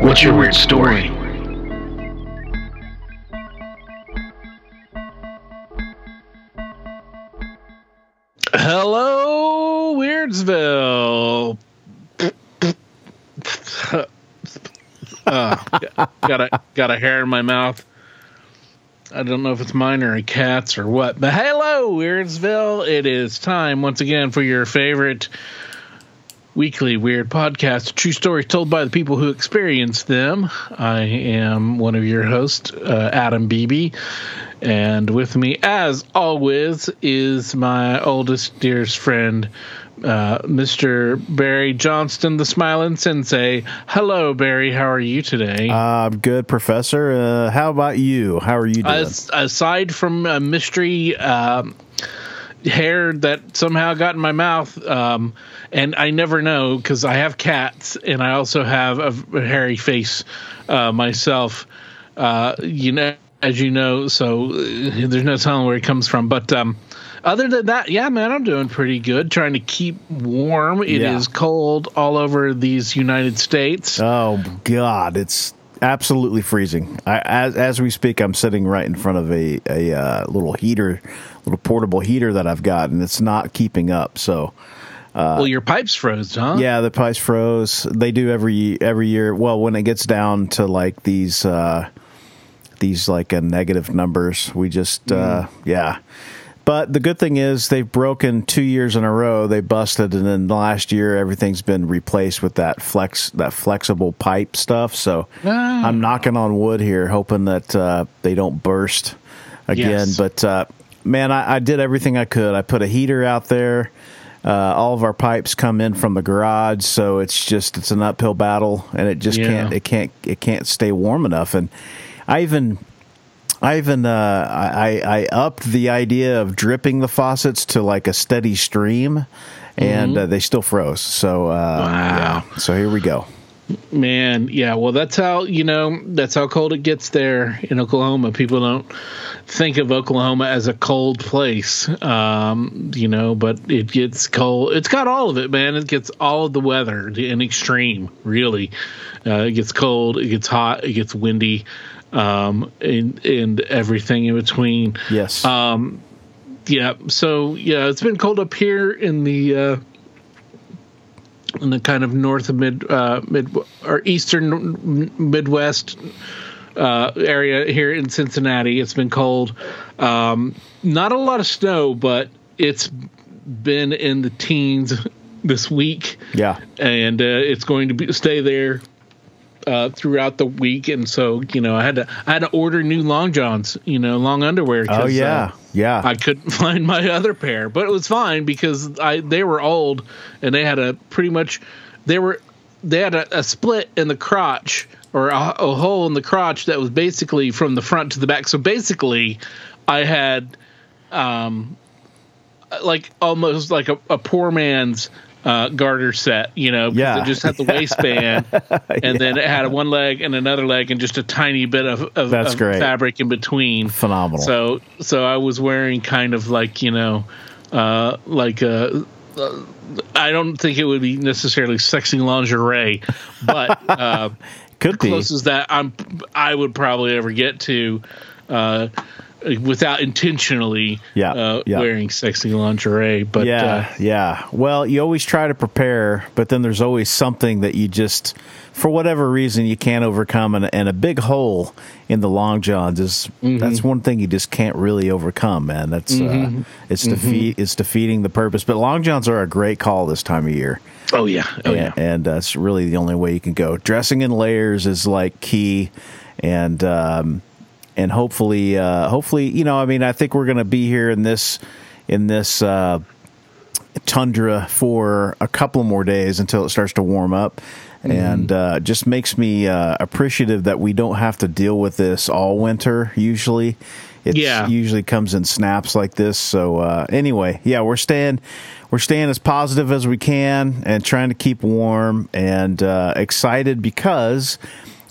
what's your weird story? Hello, Weirdsville. uh, got a got a hair in my mouth. I don't know if it's mine or a cat's or what. But hello, Weirdsville. It is time once again for your favorite weekly weird podcast, true stories told by the people who experience them. I am one of your hosts, uh, Adam Beebe, and with me, as always, is my oldest, dearest friend, uh, Mr. Barry Johnston, the Smiling Sensei. Hello, Barry. How are you today? I'm uh, good, Professor. Uh, how about you? How are you doing? As, aside from a mystery um, hair that somehow got in my mouth, um, and I never know because I have cats and I also have a, a hairy face uh, myself. Uh, you know, as you know, so uh, there's no telling where it comes from. But um, other than that, yeah, man, I'm doing pretty good. Trying to keep warm. It Yeah. is cold all over these United States. Oh God, it's absolutely freezing. I, as as we speak, I'm sitting right in front of a a uh, little heater, little portable heater that I've got, and it's not keeping up. So well, your pipes froze, huh? yeah, the pipes froze. They do every every year. Well, when it gets down to like these uh, these like uh, negative numbers, we just uh, yeah. But the good thing is they've broken two years in a row. They busted, and then last year everything's been replaced with that flex that flexible pipe stuff. So Ah. I'm knocking on wood here, hoping that uh, they don't burst again. Yes. But uh, man, I, I did everything I could. I put a heater out there. Uh, all of our pipes come in from the garage, so it's just it's an uphill battle, and it just Yeah. can't it can't it can't stay warm enough. And I even I even uh, I, I upped the idea of dripping the faucets to like a steady stream, and uh, they still froze. So uh, Wow. yeah, so here we go. Man, yeah, well, that's how you know that's how cold it gets there in Oklahoma. People don't think of Oklahoma as a cold place, um, you know, but it gets cold. It's got all of it, man. It gets all of the weather in extreme. Really, uh, it gets cold, it gets hot, it gets windy, um, and and everything in between. Yes. Um, yeah. So yeah, it's been cold up here in the uh, in the kind of north of mid uh, mid or eastern Midwest uh, area here in Cincinnati. It's been cold. Um, not a lot of snow, but it's been in the teens this week yeah. and uh, it's going to be, stay there uh, throughout the week. And so, you know, I had to I had to order new long johns, you know, long underwear. Oh yeah. Yeah. I couldn't find my other pair, but it was fine because I they were old and they had a pretty much they were they had a, a split in the crotch or a, a hole in the crotch that was basically from the front to the back. So basically, I had um like almost like a, a poor man's uh, garter set, you know, Yeah. it just had the waistband, and then it had a one leg and another leg, and just a tiny bit of, of, That's of great. fabric in between. Phenomenal. So, so I was wearing kind of like you know, uh, like a. Uh, I don't think it would be necessarily sexy lingerie, but uh, Could be. closest that I'm I would probably ever get to uh, without intentionally Yeah, uh, yeah. wearing sexy lingerie. But yeah, uh, yeah. Well, you always try to prepare, but then there's always something that you just, for whatever reason, you can't overcome. And, and a big hole in the long johns is Mm-hmm. that's one thing you just can't really overcome, man. That's uh, it's Mm-hmm. defeat it's defeating the purpose. But long johns are a great call this time of year. oh yeah, oh yeah. and, and that's really the only way you can go. Dressing in layers is like key, and um, and hopefully, uh, hopefully, you know, I mean, I think we're going to be here in this in this uh, tundra for a couple more days until it starts to warm up. And uh, just makes me uh, appreciative that we don't have to deal with this all winter. Usually, it Yeah. usually comes in snaps like this. So uh, anyway, yeah, we're staying we're staying as positive as we can and trying to keep warm and uh, excited because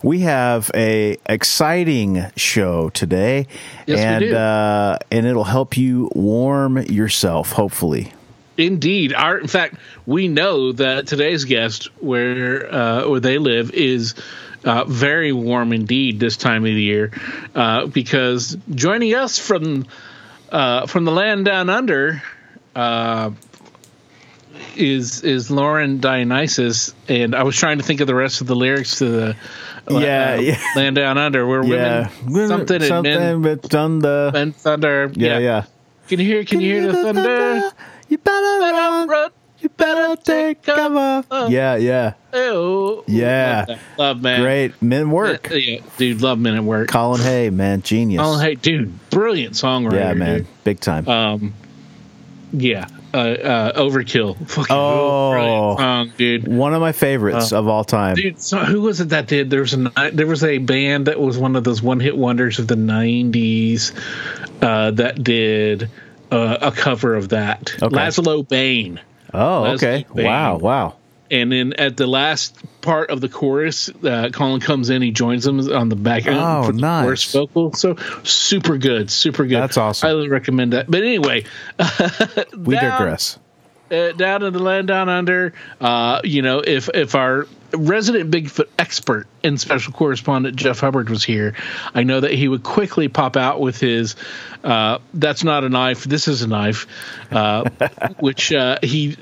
we have a exciting show today, Yes, and. Uh, and it'll help you warm yourself. Hopefully, Indeed, our in fact, we know that today's guest, where uh, where they live, is uh, very warm indeed this time of the year, uh, because joining us from uh, from the land down under uh, is is Lauren Dionysius, and I was trying to think of the rest of the lyrics to the Yeah, uh, yeah. land down under, where yeah, women something and men, but done men thunder. yeah, yeah. Can you hear? Can you hear the thunder? You better run. Run. You better take cover. Yeah, yeah. Oh, Yeah. love, love man. Great men work. Yeah, dude, love men at work. Colin Hay, man, genius. Oh, hey, dude, brilliant songwriter. yeah, man, dude. big time. Um, yeah, uh, uh, overkill. Fucking Oh. song, dude. One of my favorites of all time. Dude, so who was it that did? There was a there was a band that was one of those one hit wonders of the '90s uh, that did uh, a cover of that. Okay. Lazlo Bane. oh, okay. Bane. Wow, wow. And then at the last part of the chorus, uh, Colin comes in, he joins them on the back end Oh, for the nice. chorus vocal. So super good, super good. That's awesome. I highly recommend that. But anyway, We digress. Uh, down in the land down under. Uh, you know, if if our resident Bigfoot expert and special correspondent Jeff Hubbard was here, I know that he would quickly pop out with his uh, "That's not a knife. This is a knife," uh, which uh, he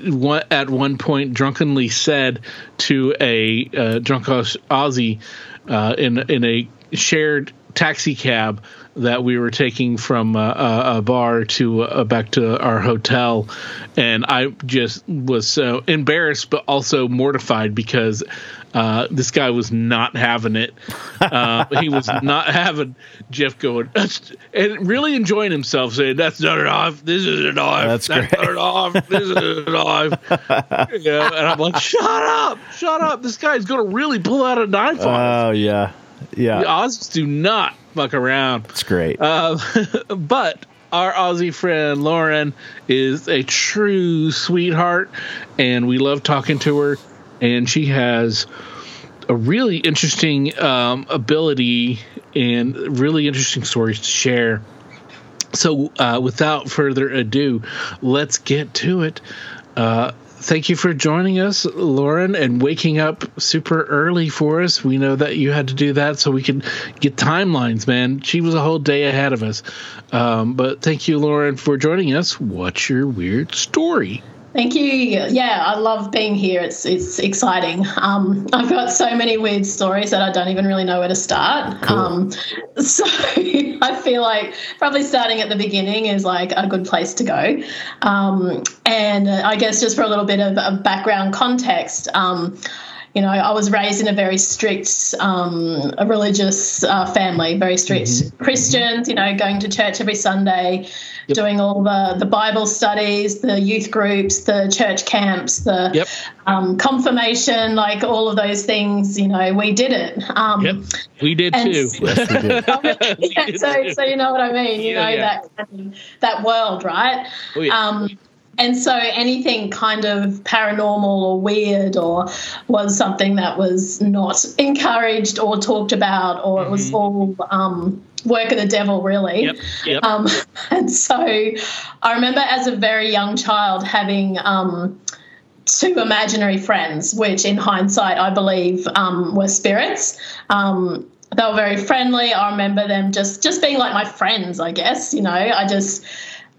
at one point drunkenly said to a uh, drunk Aus- Aussie uh, in in a shared taxi cab that we were taking from uh, a, a bar to uh, back to our hotel, and I just was so embarrassed, but also mortified because uh, this guy was not having it. Uh, he was not having Jeff going and really enjoying himself, saying, "That's not a knife. This is a knife. That's That's, great. not a knife. This is a knife." you know, and I'm like, "Shut up! Shut up! This guy's going to really pull out a knife on us." Oh, yeah. Yeah. The Aussies do not fuck around. It's great. Uh, but our Aussie friend Lauren is a true sweetheart, and we love talking to her. And she has a really interesting um, ability and really interesting stories to share. So, uh, without further ado, let's get to it. Uh, thank you for joining us, Lauren, and waking up super early for us. We know that you had to do that so we could get timelines, man. She was a whole day ahead of us. Um, but thank you, Lauren, for joining us. What's your weird story? Thank you. Yeah, I love being here. It's it's exciting. Um, I've got so many weird stories that I don't even really know where to start. Um, so I feel like probably starting at the beginning is like a good place to go. Um, and I guess just for a little bit of, of background context. Um, you know, I was raised in a very strict, um, religious uh, family, very strict Christians. You know, going to church every Sunday, doing all the the Bible studies, the youth groups, the church camps, the Yep. um, confirmation, like all of those things. You know, we did it. Um, Yep. We did And- too. yes, we did. yeah, so, so you know what I mean. You Yeah, know yeah. that that world, right? Oh, yeah. Um, and so anything kind of paranormal or weird or was something that was not encouraged or talked about or it was all um, work of the devil, really. Yep. Yep. Um, and so I remember as a very young child having um, two imaginary friends, which in hindsight I believe um, were spirits. Um, they were very friendly. I remember them just just being like my friends. I guess you know. I just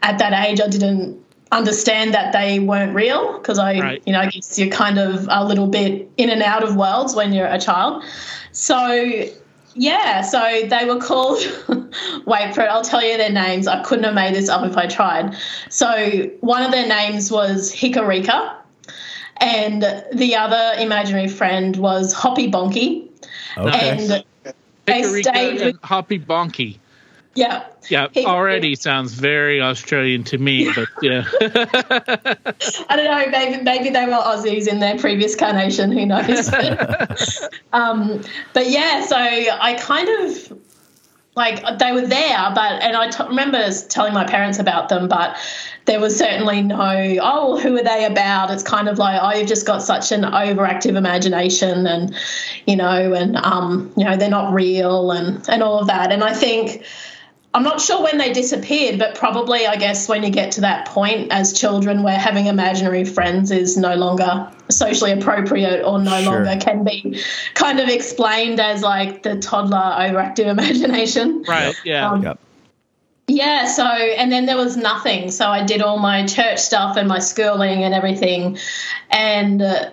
at that age I didn't understand that they weren't real because I Right. you know I guess you're kind of a little bit in and out of worlds when you're a child. So yeah, so they were called. wait for it. I'll tell you their names. I couldn't have made this up if I tried. So one of their names was Hikarika, and the other imaginary friend was Hoppy Bonky. Okay. And they Hickory stayed and with Hoppy Bonky. Yeah. Yeah, He- already sounds very Australian to me, but yeah. I don't know. Maybe maybe they were Aussies in their previous carnation. Who knows? um, but yeah, so I kind of like they were there, but and I t- remember telling my parents about them, but there was certainly no oh who are they about? It's kind of like oh you've just got such an overactive imagination, and you know, and um, you know they're not real, and and all of that. And I think. I'm not sure when they disappeared, but probably, I guess, when you get to that point as children where having imaginary friends is no longer socially appropriate or no Sure. longer can be kind of explained as like the toddler overactive imagination. right, yeah. Um, Yep. Yeah, so and then there was nothing. So I did all my church stuff and my schooling and everything, and uh,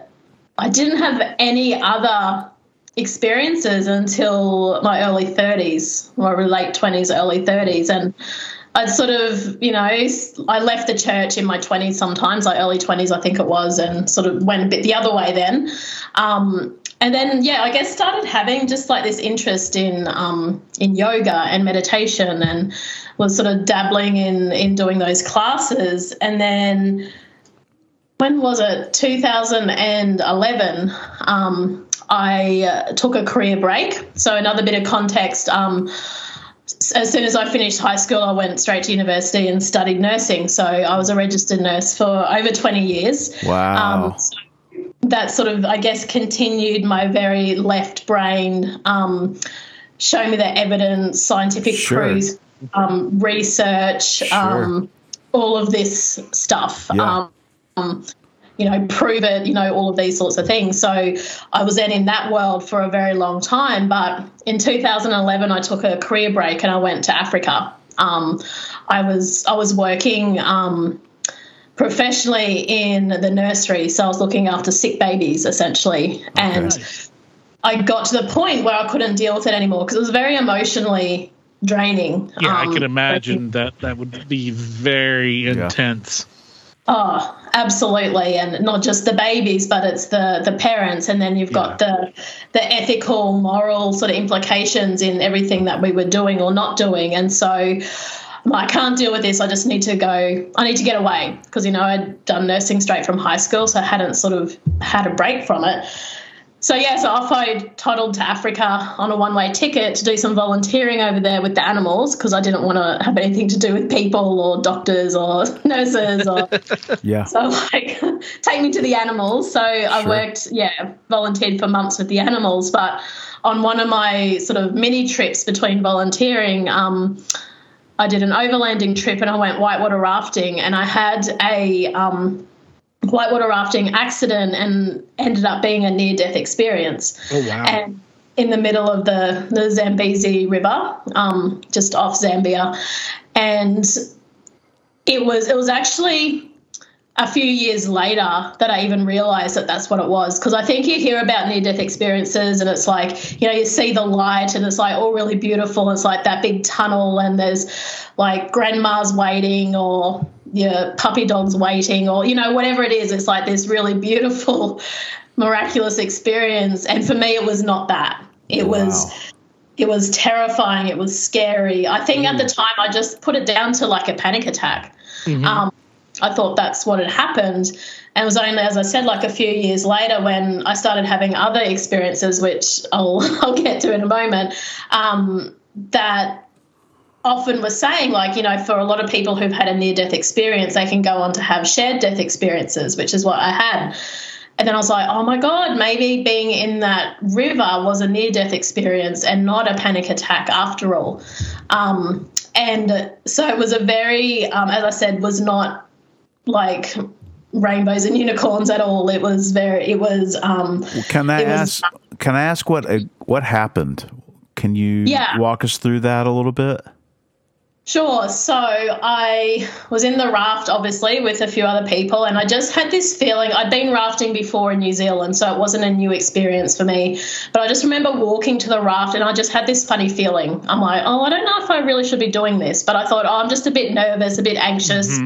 I didn't have any other experiences until my early 30s or late 20s, early 30s, and I'd sort of, you know, I left the church in my 20s sometimes, like early 20s, I think it was, and sort of went a bit the other way then. Um, and then, yeah, I guess started having just like this interest in um, in yoga and meditation, and was sort of dabbling in in doing those classes. And then, when was it? 2011. Um, I uh, took a career break. So another bit of context. Um, as soon as I finished high school, I went straight to university and studied nursing. So I was a registered nurse for over 20 years. Wow. Um, so that sort of, I guess, continued my very left brain, um, show me the evidence, scientific Sure. truth, um, research, um, all of this stuff. Yeah. You know, prove it, you know, all of these sorts of things. So I was then in that world for a very long time. But in 2011, I took a career break and I went to Africa. Um, I was I was working um, professionally in the nursery, so I was looking after sick babies essentially, and I got to the point where I couldn't deal with it anymore because it was very emotionally draining. Yeah, I Um, can imagine that that would be very intense. Oh, absolutely, and not just the babies, but it's the the parents, and then you've got the the ethical, moral sort of implications in everything that we were doing or not doing, and so. I can't deal with this. I just need to go. I need to get away because you know I'd done nursing straight from high school, so I hadn't sort of had a break from it. So yeah, so off I toddled to Africa on a one-way ticket to do some volunteering over there with the animals because I didn't want to have anything to do with people or doctors or nurses or yeah. so like take me to the animals. So I Sure. worked, yeah, volunteered for months with the animals. But on one of my sort of mini trips between volunteering, um, I did an overlanding trip and I went whitewater rafting and I had a um, whitewater rafting accident and ended up being a near death experience. Oh wow. And in the middle of the, the Zambezi River, um, just off Zambia. And it was it was actually a few years later that I even realized that that's what it was. Because I think you hear about near death experiences and it's like, you know, you see the light and it's like all really beautiful. It's like that big tunnel and there's like grandma's waiting or your puppy dog's waiting or, you know, whatever it is. It's like this really beautiful, miraculous experience. And for me, it was not that. It was it was terrifying. It was scary. I think at the time I just put it down to like a panic attack. Um, I thought that's what had happened. And it was only, as I said, like a few years later when I started having other experiences, which I'll, I'll get to in a moment, um, that often was saying, like, you know, for a lot of people who've had a near death experience, they can go on to have shared death experiences, which is what I had. And then I was like, oh my God, maybe being in that river was a near death experience and not a panic attack after all. Um, and so it was a very, um, as I said, was not like rainbows and unicorns at all. It was very, it was, um, Can I It was- ask? Can I ask what uh, what happened? Can you Yeah. walk us through that a little bit? Sure. So I was in the raft, obviously, with a few other people, and I just had this feeling. I'd been rafting before in New Zealand, so it wasn't a new experience for me. But I just remember walking to the raft, and I just had this funny feeling. I'm like, oh, I don't know if I really should be doing this, but I thought, oh, I'm just a bit nervous, a bit anxious.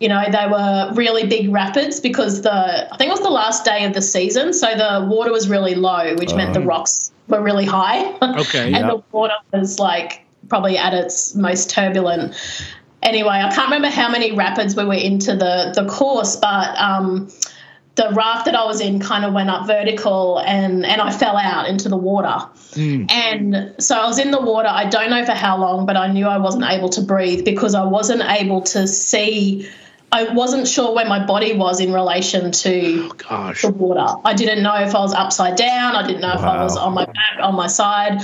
You know, they were really big rapids because the I think it was the last day of the season, so the water was really low, which meant the rocks were really high. Okay. and Yeah. the water was like probably at its most turbulent. Anyway, I can't remember how many rapids we were into the the course, but um, the raft that I was in kind of went up vertical and and I fell out into the water. And so I was in the water. I don't know for how long, but I knew I wasn't able to breathe because I wasn't able to see. I wasn't sure where my body was in relation to Gosh. the water. I didn't know if I was upside down. I didn't know if I was on my back, on my side.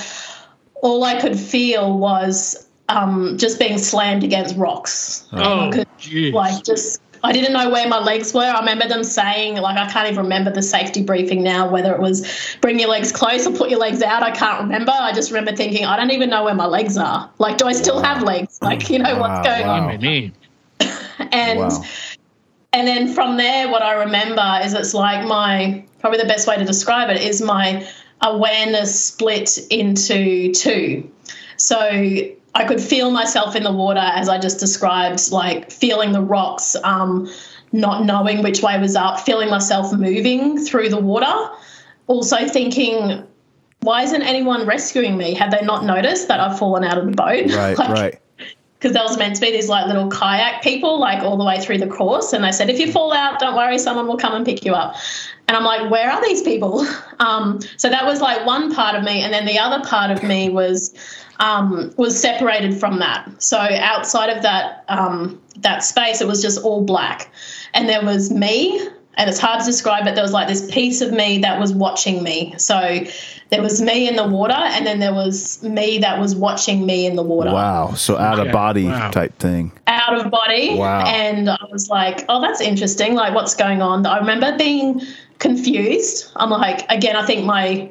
All I could feel was um, just being slammed against rocks. Oh, could. Like just, I didn't know where my legs were. I remember them saying, like, I can't even remember the safety briefing now, whether it was bring your legs close or put your legs out. I can't remember. I just remember thinking, I don't even know where my legs are. Like, do I still have legs? Like, you know, Wow, what's going wow. on? And Wow. and then from there what i remember is it's like my probably the best way to describe it is my awareness split into two so i could feel myself in the water as i just described like feeling the rocks um, not knowing which way was up feeling myself moving through the water also thinking why isn't anyone rescuing me have they not noticed that i've fallen out of the boat Right, Like, right. Because there was meant to be these like little kayak people like all the way through the course. And they said if you fall out don't worry someone will come and pick you up. And i'm like where are these people? Um, so that was like one part of me. And then the other part of me was um, was separated from that. So outside of that um, that space it was just all black. And there was me and it's hard to describe but there was like this piece of me that was watching me. So there was me in the water and then there was me that was watching me in the water Wow. So out of body Wow. type thing. out of body. Wow. And I was like, oh, that's interesting. Like, what's going on? I remember being confused. I'm like, again, I think my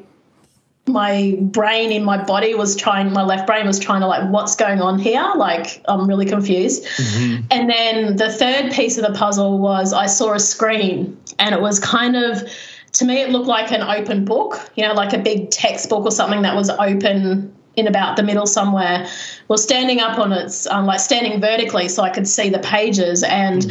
my brain in my body was trying my left brain was trying to like what's going on here like i'm really confused mm-hmm. and then the third piece of the puzzle was i saw a screen and it was kind of to me it looked like an open book you know like a big textbook or something that was open in about the middle somewhere well standing up on its um, like standing vertically so i could see the pages and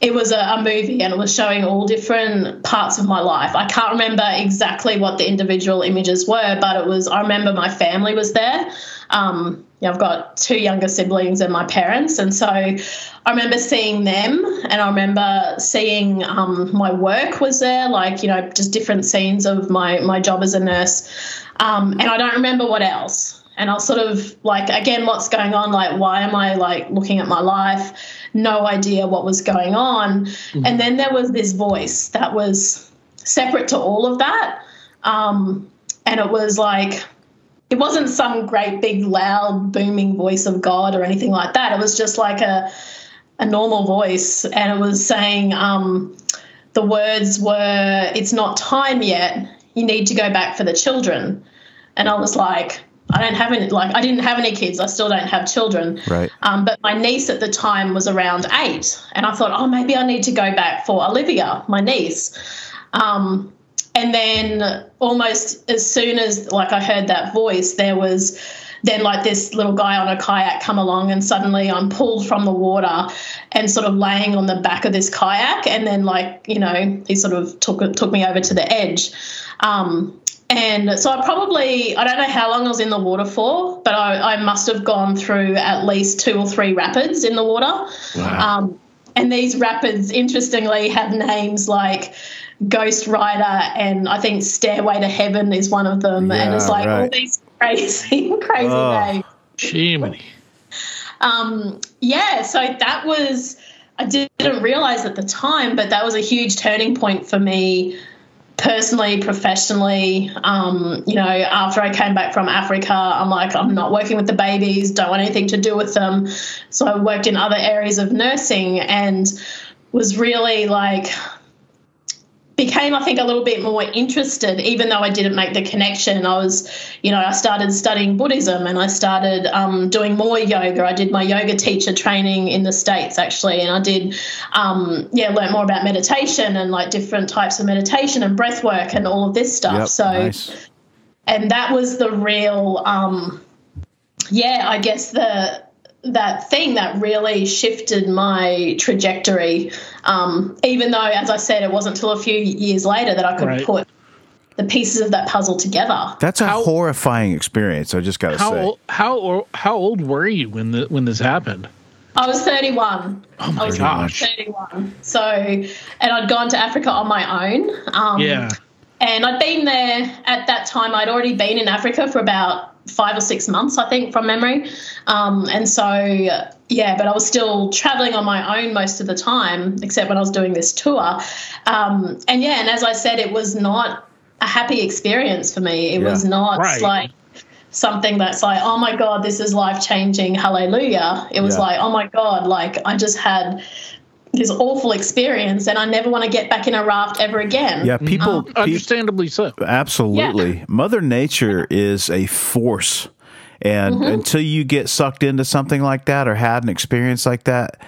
it was a, a movie and it was showing all different parts of my life. I can't remember exactly what the individual images were, but it was, I remember my family was there. Um, yeah, I've got two younger siblings and my parents. And so I remember seeing them and I remember seeing um, my work was there, like, you know, just different scenes of my, my job as a nurse. Um, and I don't remember what else. And I was sort of like, again, what's going on? Like, why am I like looking at my life? No idea what was going on. And then there was this voice that was separate to all of that. Um, and it was like, it wasn't some great big loud booming voice of God or anything like that. It was just like a, a normal voice. And it was saying, um, the words were, it's not time yet. You need to go back for the children. And I was like, I don't have any, like, I didn't have any kids. I still don't have children. Right. Um, but my niece at the time was around eight. And I thought, oh, maybe I need to go back for Olivia, my niece. Um, and then almost as soon as like I heard that voice, there was then like this little guy on a kayak come along and suddenly I'm pulled from the water and sort of laying on the back of this kayak. And then like you know he sort of took took me over to the edge. Um, and so I probably I don't know how long I was in the water for but I, I must have gone through at least two or three rapids in the water. Um, and these rapids interestingly have names like Ghost Rider and I think Stairway to Heaven is one of them and it's Yeah, like all these crazy crazy Oh. names Jiminy. um, yeah, so that was, I didn't realize at the time, but that was a huge turning point for me personally, professionally. Um, you know, after I came back from Africa, I'm like, I'm not working with the babies, don't want anything to do with them. So I worked in other areas of nursing and was really like, became, I think, a little bit more interested, even though I didn't make the connection. I was, you know, I started studying Buddhism and I started um, doing more yoga. I did my yoga teacher training in the States, actually, and I did, um, yeah, learn more about meditation and like different types of meditation and breath work and all of this stuff. Yep. so, nice. and that was the real um yeah i guess the that thing that really shifted my trajectory um even though as i said it wasn't until a few years later that i could Right. put the pieces of that puzzle together. That's a How- horrifying experience. I just got to How say. ol- how or- how old were you when the when this happened? I was 31. Oh my I was gosh! 31. So, and I'd gone to Africa on my own. Um, Yeah, And I'd been there at that time. I'd already been in Africa for about five or six months, I think, from memory. Um, and so, yeah, but I was still traveling on my own most of the time, except when I was doing this tour. Um, and yeah, and as I said, it was not a happy experience for me. It Yeah. was not Right. like something that's like, oh my God, this is life changing, hallelujah. It was Yeah. like, oh my God, like I just had this awful experience and I never want to get back in a raft ever again. yeah, people, pe- understandably so. absolutely. Mother Nature is a force. And Mm-hmm. until you get sucked into something like that or had an experience like that,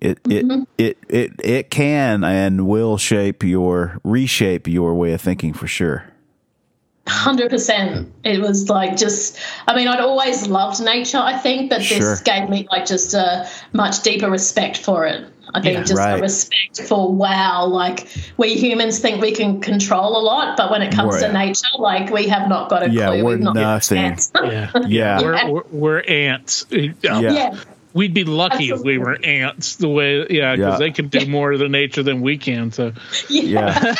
it, Mm-hmm. it, it, it, it can and will shape your, reshape your way of thinking for sure. Hundred percent. It was like just. I mean, I'd always loved nature. I think, but Sure. this gave me like just a much deeper respect for it. I think Yeah, just right. a respect for wow. Like we humans think we can control a lot, but when it comes Right. to nature, like we have not got a Yeah, clue. we're We've not nothing. chance. Yeah, Yeah. we're, we're, we're ants. Yeah. yeah. We'd be lucky if we were ants. The way, yeah, because Yeah. they can do more of the nature than we can. So, yeah.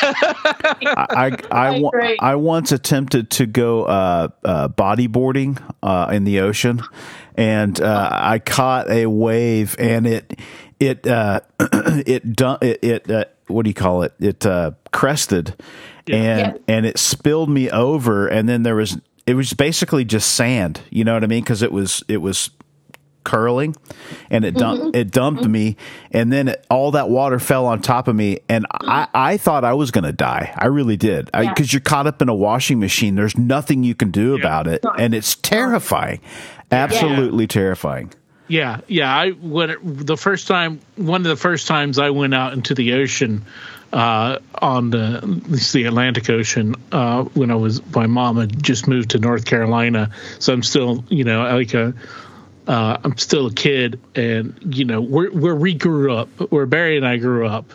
Yeah. I, I, I, wa- I once attempted to go uh, uh, bodyboarding uh, in the ocean, and uh, I caught a wave, and it it uh, it dun- it, it uh, what do you call it? It uh, crested, and Yeah. and it spilled me over, and then there was it was basically just sand. You know what I mean? Because it was it was curling and it dumped it dumped me and then it, all that water fell on top of me and I, I thought I was going to die. I really did. Yeah. Because you're caught up in a washing machine. There's nothing you can do about it and it's terrifying. Absolutely terrifying. yeah, yeah. I when it, the first time, one of the first times I went out into the ocean, uh, on the it's the Atlantic Ocean, uh, when I was my mom had just moved to North Carolina, so I'm still, you know, like a. Uh, I'm still a kid, and you know where where we grew up, where Barry and I grew up,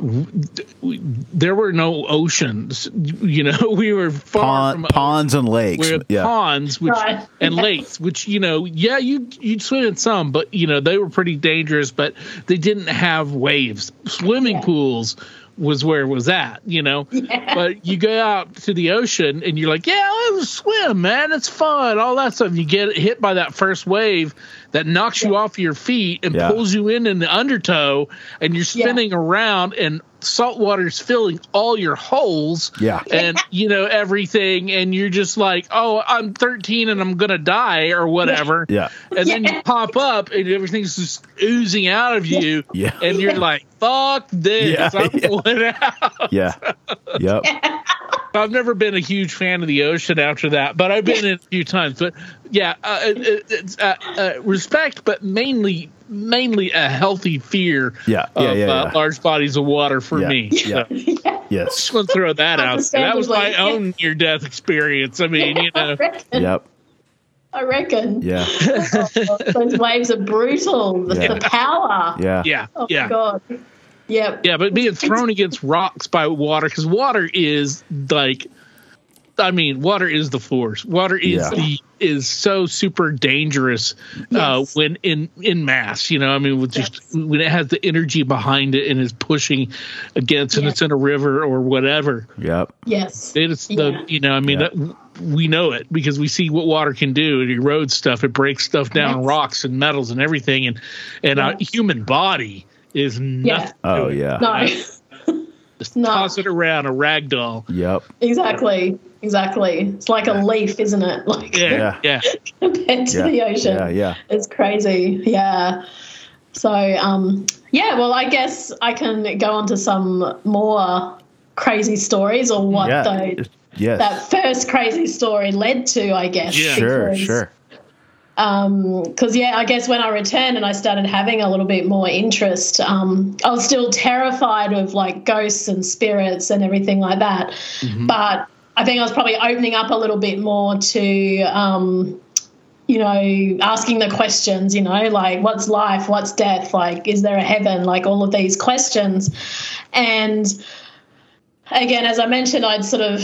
there were no oceans. You know, we were far Pond, from ponds and lakes. we had yeah. ponds which Right. and lakes which you know yeah you you'd swim in some but you know they were pretty dangerous but they didn't have waves swimming pools was where it was at you know? But you go out to the ocean and you're like yeah let's swim man. It's fun all that stuff. You get hit by that first wave that knocks you off your feet and Yeah. pulls you in in the undertow and you're Yeah. spinning around and salt water's filling all your holes Yeah. and you know everything and you're just like oh i'm 13 and i'm gonna die or whatever Yeah. and then you pop up and everything's just oozing out of you Yeah. and you're like fuck this Yeah, i'm yeah. pulling out Yeah. Yep. i've never been a huge fan of the ocean after that but i've been in a few times but yeah uh, it, it's uh, uh, respect but mainly mainly a healthy fear Yeah, of yeah, yeah, uh, large bodies of water for Yeah, me yeah. So, Yes. just want to throw that out that was my Understandably. own near death experience i mean you I know reckon. Yep. I reckon. Yeah. Those waves are brutal. The, Yeah. the power. Yeah. yeah Oh yeah my god. Yep. Yeah, but being thrown against rocks by water, because water is like, I mean, water is the force. Water is Yeah. the is so super dangerous uh, when in in mass. You know, I mean, with just when it has the energy behind it and is pushing against, and Yeah. it's in a river or whatever. Yep. Yes. It's the Yeah. you know, I mean, Yeah. that, we know it because we see what water can do. It erodes stuff. It breaks stuff down, Yes. rocks and metals and everything. And and our Yes. human body is nothing. to Oh yeah. No. Just No. toss it around a rag doll. Yep. exactly. Exactly. It's like a leaf, isn't it? Like Yeah, Yeah. yeah, compared to Yeah. the ocean. Yeah. Yeah. It's crazy. Yeah. So, um, yeah, well, I guess I can go on to some more crazy stories or what Yeah. the, Yes. that first crazy story led to, I guess. Yeah. sure. Sure. Because yeah i guess when i returned and i started having a little bit more interest um, i was still terrified of like ghosts and spirits and everything like that. But i think i was probably opening up a little bit more to um, you know asking the questions you know like what's life? What's death? Like is there a heaven? Like all of these questions. And again, as I mentioned, I'd sort of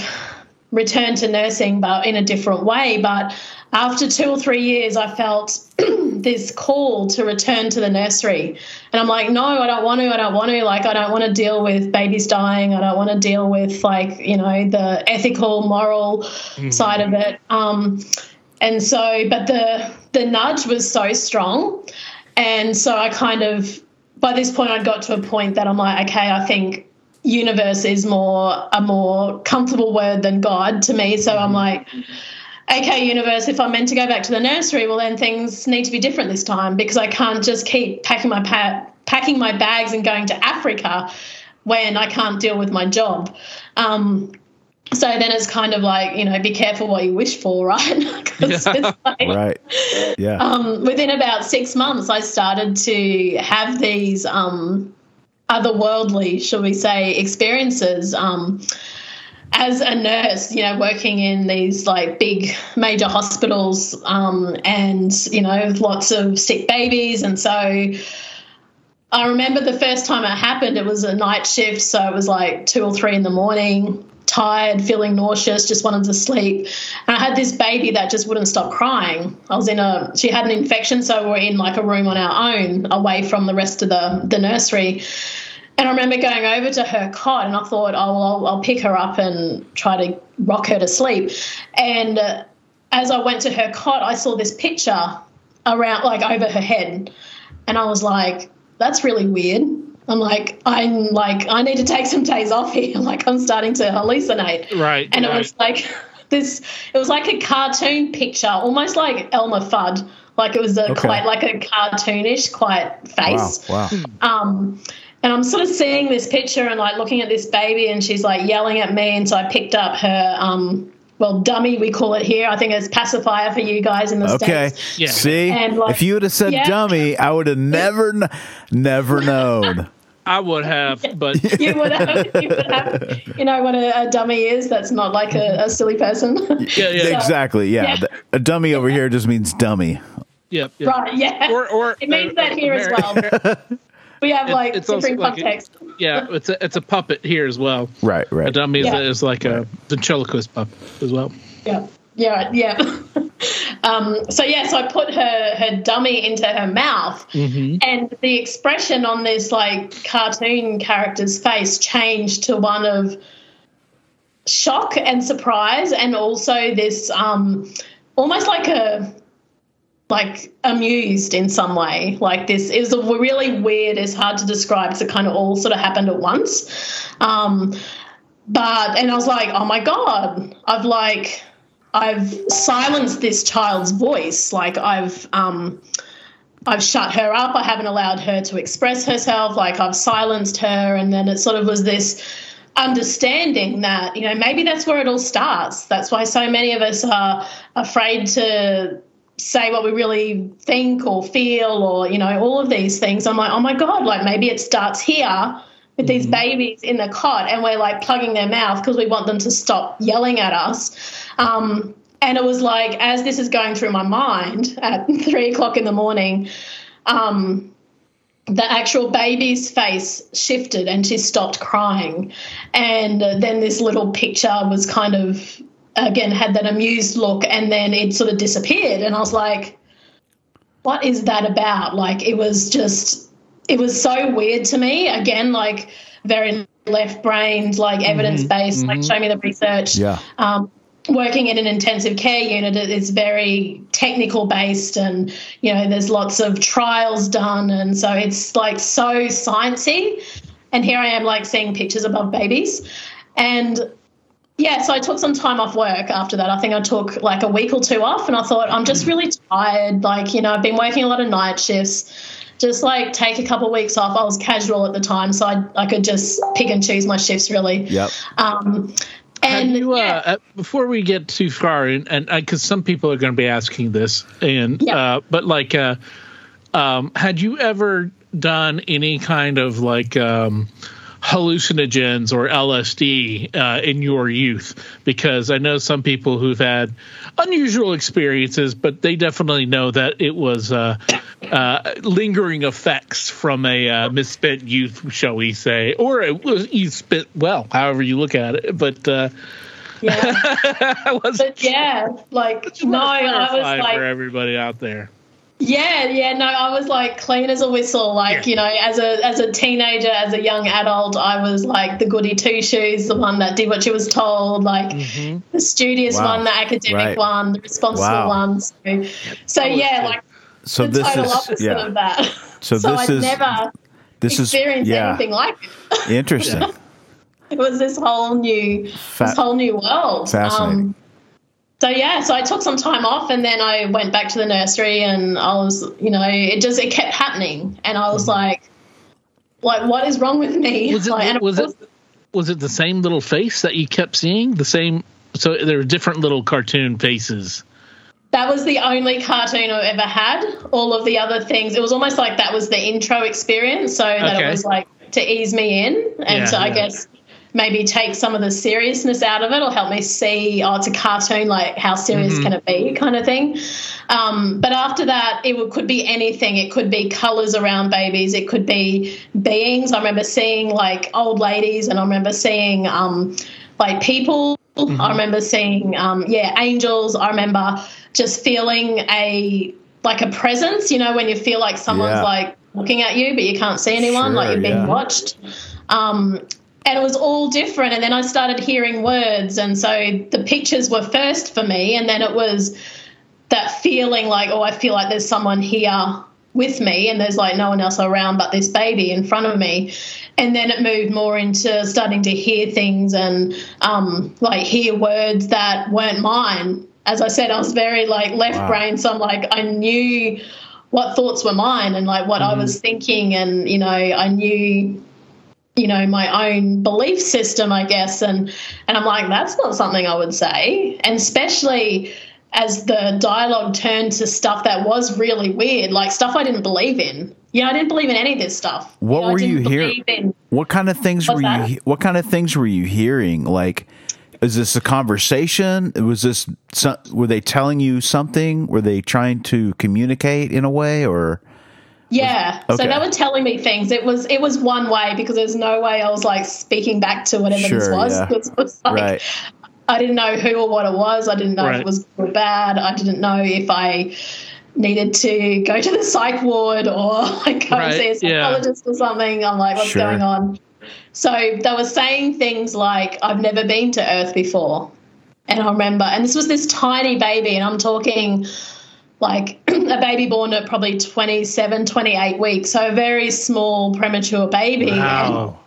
returned to nursing, but in a different way. But after two or three years, I felt this call to return to the nursery. And I'm like, no, I don't want to. I don't want to. Like, I don't want to deal with babies dying. I don't want to deal with, like, you know, the ethical, moral mm-hmm. side of it. Um, and so, but the the nudge was so strong, and so I kind of by this point I'd got to a point that I'm like, okay, I think universe is more a more comfortable word than God to me. So I'm like, okay, universe, if I'm meant to go back to the nursery, well then things need to be different this time because I can't just keep packing my pa- packing my bags and going to Africa when I can't deal with my job. Um, so then it's kind of like you know be careful what you wish for right yeah. like, right yeah um, within about six months i started to have these um, otherworldly shall we say experiences um, as a nurse you know working in these like big major hospitals um, and you know lots of sick babies and so I remember the first time it happened, it was a night shift, so it was like two or three in the morning tired, feeling nauseous, just wanted to sleep. And I had this baby that just wouldn't stop crying. I was in a, she had an infection, so we we're in like a room on our own, away from the rest of the, the nursery. And I remember going over to her cot, and I thought, oh, well, I'll, I'll pick her up and try to rock her to sleep. And uh, as I went to her cot, I saw this picture around, like over her head. And I was like, that's really weird. I'm like, I'm like, I need to take some days off here. Like, I'm starting to hallucinate. Right. And right. it was like this, it was like a cartoon picture, almost like Elmer Fudd. Like it was a okay. quite like a cartoonish, quite face. Wow. wow. Um, and I'm sort of seeing this picture and like looking at this baby, and she's like yelling at me. And so I picked up her um, well, dummy, we call it here. I think it's pacifier for you guys in the okay. States. Okay. Yeah. See, like, if you would have said yeah. dummy, I would have never, never known. I would have, but you would have, you would have. You know what a, a dummy is? That's not like a, a silly person. Yeah, yeah. So, exactly. Yeah. yeah. A dummy over here just means dummy. Yep. yep. Right. Yeah. Or, or it means uh, that here as well. We have like it's supreme context. Like a, yeah, it's a it's a puppet here as well. Right. Right. A dummy yeah. is, is like a ventriloquist puppet as well. Yeah. Yeah, yeah. um, so yeah, so I put her her dummy into her mouth, mm-hmm. and the expression on this like cartoon character's face changed to one of shock and surprise, and also this um, almost like a like amused in some way. Like this is really weird. It's hard to describe. It's it kind of all sort of happened at once. Um, but and I was like, oh my god, I've like I've silenced this child's voice. Like I've um, I've shut her up. I haven't allowed her to express herself. Like I've silenced her, and then it sort of was this understanding that you know maybe that's where it all starts. That's why so many of us are afraid to say what we really think or feel or you know all of these things i'm like oh my god like maybe it starts here with these mm-hmm. babies in the cot and we're like plugging their mouth because we want them to stop yelling at us um, and it was like, as this is going through my mind at three o'clock in the morning, um, the actual baby's face shifted and she stopped crying. And then this little picture was kind of, again, had that amused look and then it sort of disappeared. And I was like, what is that about? Like, it was just, it was so weird to me. Again, like, very left brained, like evidence based, mm-hmm. like show me the research. Yeah. Um, working in an intensive care unit is very technical based and you know there's lots of trials done and so it's like so sciencey and here i am like seeing pictures above babies and yeah so i took some time off work after that i think i took like a week or two off and i thought i'm just really tired like you know i've been working a lot of night shifts just like take a couple of weeks off. I was casual at the time, so I, I could just pick and choose my shifts really. Yep. Um, and you, uh, yeah. uh, before we get too far, and because uh, some people are going to be asking this, and yeah. uh, but like, uh, um, had you ever done any kind of like um, hallucinogens or LSD uh, in your youth? Because I know some people who've had unusual experiences, but they definitely know that it was uh, uh, lingering effects from a uh, misspent youth, shall we say, or it was you spent well, however you look at it. But uh, Yeah. But yeah, like no, I was like for everybody out there. Yeah, yeah, no, I was like clean as a whistle. Like Yeah. you know, as a as a teenager, as a young adult, I was like the goody two shoes, the one that did what she was told, like the studious Wow. one, the academic Right. one, the responsible Wow. one. So, so yeah, like So the this total is opposite yeah. of that. So so this I is never this is experienced yeah anything like it. interesting. It was this whole new Fa- this whole new world. Fascinating. Um, so yeah, so I took some time off and then I went back to the nursery and I was, you know, it just it kept happening and I was like, like what is wrong with me? Mm-hmm. Was it like, was it was it the same little face that you kept seeing? The same. So there were different little cartoon faces. That was the only cartoon I've ever had. All of the other things, it was almost like that was the intro experience, so that Okay. it was like to ease me in, and Yeah, so I yeah. guess maybe take some of the seriousness out of it, or help me see, oh, it's a cartoon, like how serious Mm-hmm. can it be, kind of thing. Um, but after that, it would, could be anything. It could be colors around babies. It could be beings. I remember seeing like old ladies, and I remember seeing um, like people. Mm-hmm. I remember seeing um, yeah angels. I remember just feeling a like a presence. You know when you feel like someone's Yeah. like looking at you, but you can't see anyone, like you're being yeah. watched. Um, and it was all different. And then I started hearing words, and so the pictures were first for me, and then it was that feeling like, oh, I feel like there's someone here with me, and there's like no one else around but this baby in front of me. And then it moved more into starting to hear things and um, like hear words that weren't mine. As I said, I was very like left Wow. brain, so I'm like I knew what thoughts were mine and like what I was thinking, and you know, I knew you know my own belief system i guess and and i'm like that's not something i would say and especially as the dialogue turned to stuff that was really weird like stuff i didn't believe in yeah i didn't believe in any of this stuff What know, were you hearing? What kind of things What's were that? you? What kind of things were you hearing? Like, is this a conversation? Was this? Some, were they telling you something? Were they trying to communicate in a way, or yeah Okay. so they were telling me things it was it was one way because there's no way i was like speaking back to whatever this was yeah. It was like, right? I didn't know who or what it was. I didn't know if it was good or bad. I didn't know if I needed to go to the psych ward or like go and see a Right, yeah. psychologist or something. I'm like, what's Sure. going on? So they were saying things like, I've never been to Earth before. And I remember, and this was this tiny baby, and I'm talking like a baby born at probably 27, 28 weeks. So a very small, premature baby. Wow.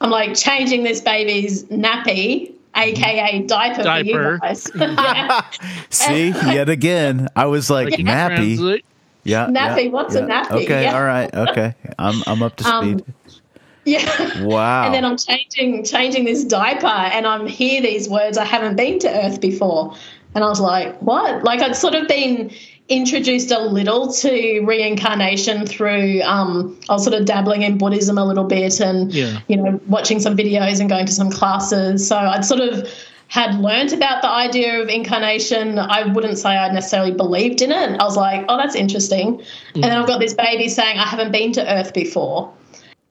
I'm like changing this baby's nappy, aka diaper, Diaper. for you guys. See, yet again, I was like, Like, nappy. translate- Yeah, Nappy, yeah, what's a nappy? Okay, Yeah. all right, okay. I'm I'm up to Um, speed. yeah. wow. And then I'm changing changing this diaper, and I'm hear these words. I haven't been to Earth before, and I was like, "What?" Like I'd sort of been introduced a little to reincarnation through. Um, I was sort of dabbling in Buddhism a little bit, and Yeah. you know, watching some videos and going to some classes. So I'd sort of had learnt about the idea of incarnation. I wouldn't say I necessarily believed in it. I was like, "Oh, that's interesting." And then I've got this baby saying, "I haven't been to Earth before."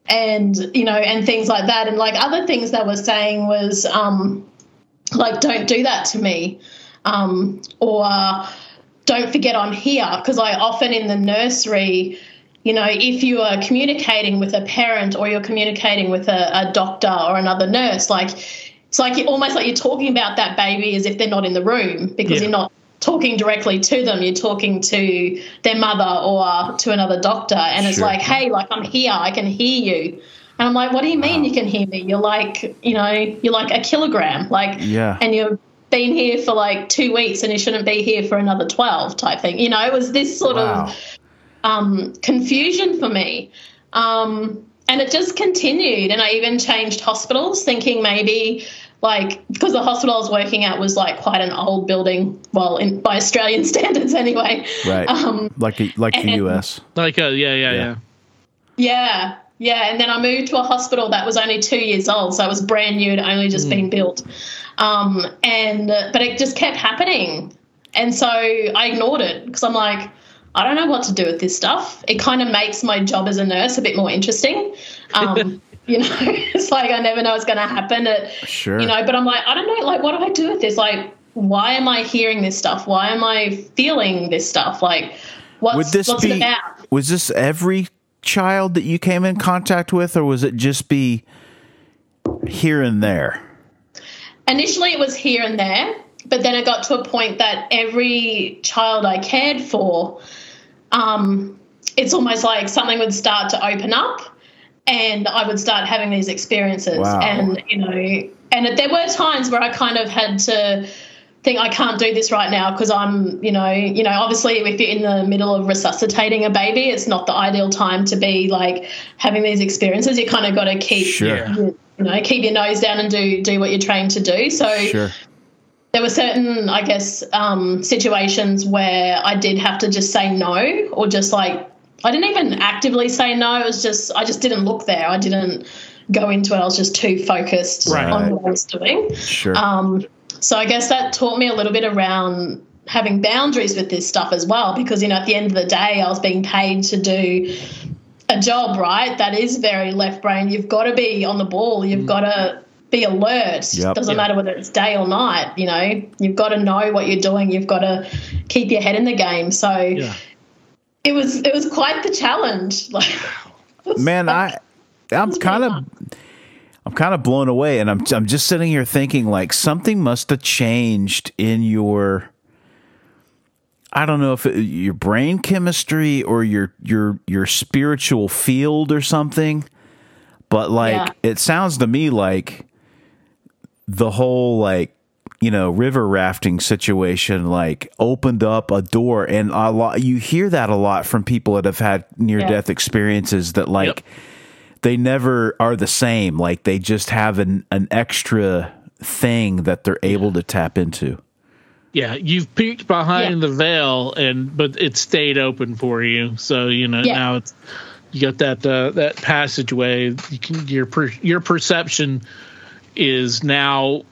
and you know and things like that and like other things they were saying was um like don't do that to me um or uh, don't forget i'm here because i often in the nursery you know if you are communicating with a parent or you're communicating with a, a doctor or another nurse like it's like you almost like you're talking about that baby as if they're not in the room because Yeah. you're not talking directly to them you're talking to their mother or to another doctor and it's like hey like i'm here i can hear you and i'm like what do you mean you can hear me you're like you know you're like a kilogram like Yeah. and you've been here for like two weeks and you shouldn't be here for another 12 type thing you know it was this sort Wow. of um, confusion for me. Um, and it just continued. And I even changed hospitals, thinking maybe like because the hospital I was working at was like quite an old building, well, in, by Australian standards anyway. right. Um, like a, like the U.S. Like, uh, yeah, yeah, Yeah. yeah. yeah. yeah. And then I moved to a hospital that was only two years old, so it was brand new, it only just been built. Um, and but it just kept happening, and so I ignored it because I'm like, I don't know what to do with this stuff. It kind of makes my job as a nurse a bit more interesting. Um, you know, it's like I never know what's going to happen. It, Sure. You know, but I'm like, I don't know, like, what do I do with this? Like, why am I hearing this stuff? Why am I feeling this stuff? Like, what's, Would this what's be? it about? Was this every child that you came in contact with, or was it just be here and there? Initially, it was here and there, but then it got to a point that every child I cared for, um, it's almost like something would start to open up, and I would start having these experiences. Wow. And you know, and there were times where I kind of had to think I can't do this right now because I'm, you know, you know, obviously if you're in the middle of resuscitating a baby, it's not the ideal time to be like having these experiences. You kind of got to keep, Sure. You know, keep your nose down and do do what you're trained to do. So Sure. there were certain, I guess, um, situations where I did have to just say no, or just like I didn't even actively say no. It was just I just didn't look there. I didn't go into it. I was just too focused Right. on what I was doing. Sure. Um, so I guess that taught me a little bit around having boundaries with this stuff as well, because you know at the end of the day, I was being paid to do a job, right? That is very left brain. You've got to be on the ball. You've mm. got to be alert. Yep. Doesn't Yeah. matter whether it's day or night. You know, you've got to know what you're doing. You've got to keep your head in the game. So Yeah. it was it was quite the challenge. Like, Man, I I'm kind of. I'm kind of blown away and I'm I'm just sitting here thinking like something must have changed in your I don't know if it, your brain chemistry or your your your spiritual field or something but like Yeah. it sounds to me like the whole like you know river rafting situation like opened up a door and a lot you hear that a lot from people that have had near death experiences that like Yep. they never are the same like they just have an an extra thing that they're able to tap into Yeah, you've peeked behind Yeah. the veil, and but it stayed open for you. So you know Yeah. now it's you got that uh, that passageway. You can your per, your perception is now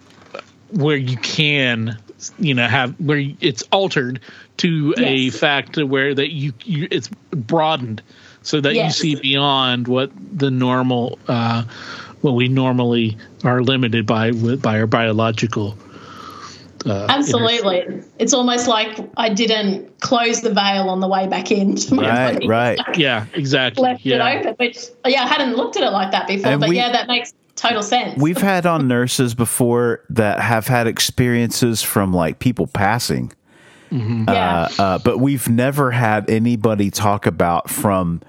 where you can you know have where it's altered to a fact where that you, you it's broadened so that Yes. you see beyond what the normal uh, what we normally are limited by with by our biological uh, Absolutely. It's almost like I didn't close the veil on the way back in. To my right body. right Yeah, exactly. Left yeah. it open, which yeah, I hadn't looked at it like that before. And but we- yeah, that makes total sense. we've had on nurses before that have had experiences from like people passing yeah, uh, uh, but we've never had anybody talk about from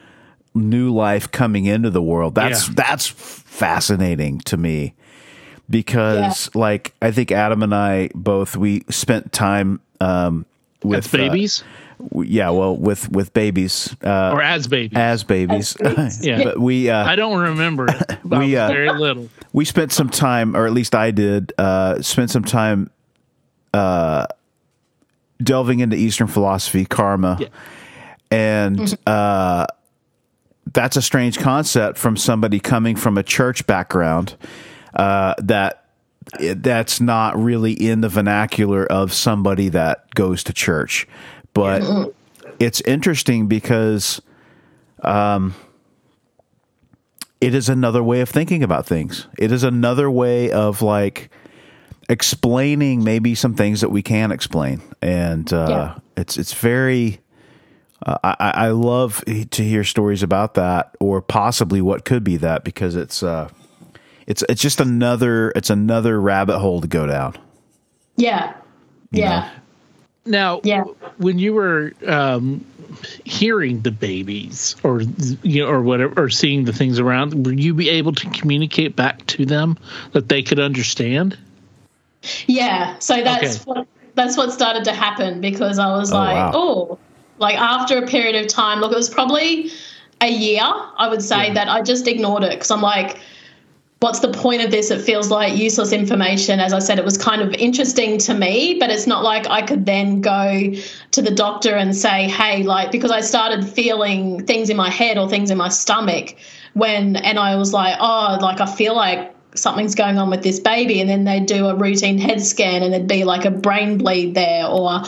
new life coming into the world. That's Yeah. that's fascinating to me because, like, I think Adam and I both we spent time um, with With babies uh, yeah, well, with with babies uh, or as babies. as babies. As babies. Yeah. but we uh, I don't remember. it. We, uh, very little. we spent some time, or at least I did, uh, spent some time uh, delving into Eastern philosophy, karma, Yeah. and uh, that's a strange concept from somebody coming from a church background. Uh, that that's not really in the vernacular of somebody that goes to church, but it's interesting because it is another way of thinking about things. It is another way of like explaining maybe some things that we can't explain, and uh, Yeah. it's it's very. Uh, I, I I love to hear stories about that, or possibly what could be that, because it's uh, it's it's just another it's another rabbit hole to go down. yeah, yeah, Now, Yeah. when you were um, hearing the babies, or you know, or whatever, or seeing the things around, were you be able to communicate back to them that they could understand? yeah. So that's Okay. what that's what started to happen because I was Oh, like, wow. oh, like after a period of time. Look, it was probably a year. I would say that I just ignored it because I'm like. What's the point of this? It feels like useless information. As I said, it was kind of interesting to me, but it's not like I could then go to the doctor and say, hey, like, because I started feeling things in my head or things in my stomach when and I was like, oh, like I feel like something's going on with this baby and then they'd do a routine head scan and there'd be like a brain bleed there or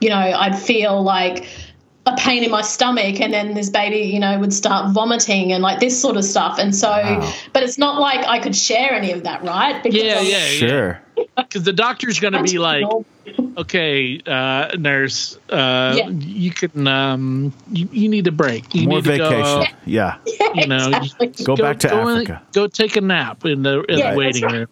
you know i'd feel like a pain in my stomach and then this baby you know would start vomiting and like this sort of stuff and so Wow. but it's not like i could share any of that right because Yeah, I'm- yeah, Sure. Because the doctor's going to be like, okay, uh, nurse, uh, Yeah. you can, um, you, you need a break. You More need to go, vacation. yeah. you know, Exactly. Go back to go in- Africa. go take a nap in the in Yeah, the waiting that's room.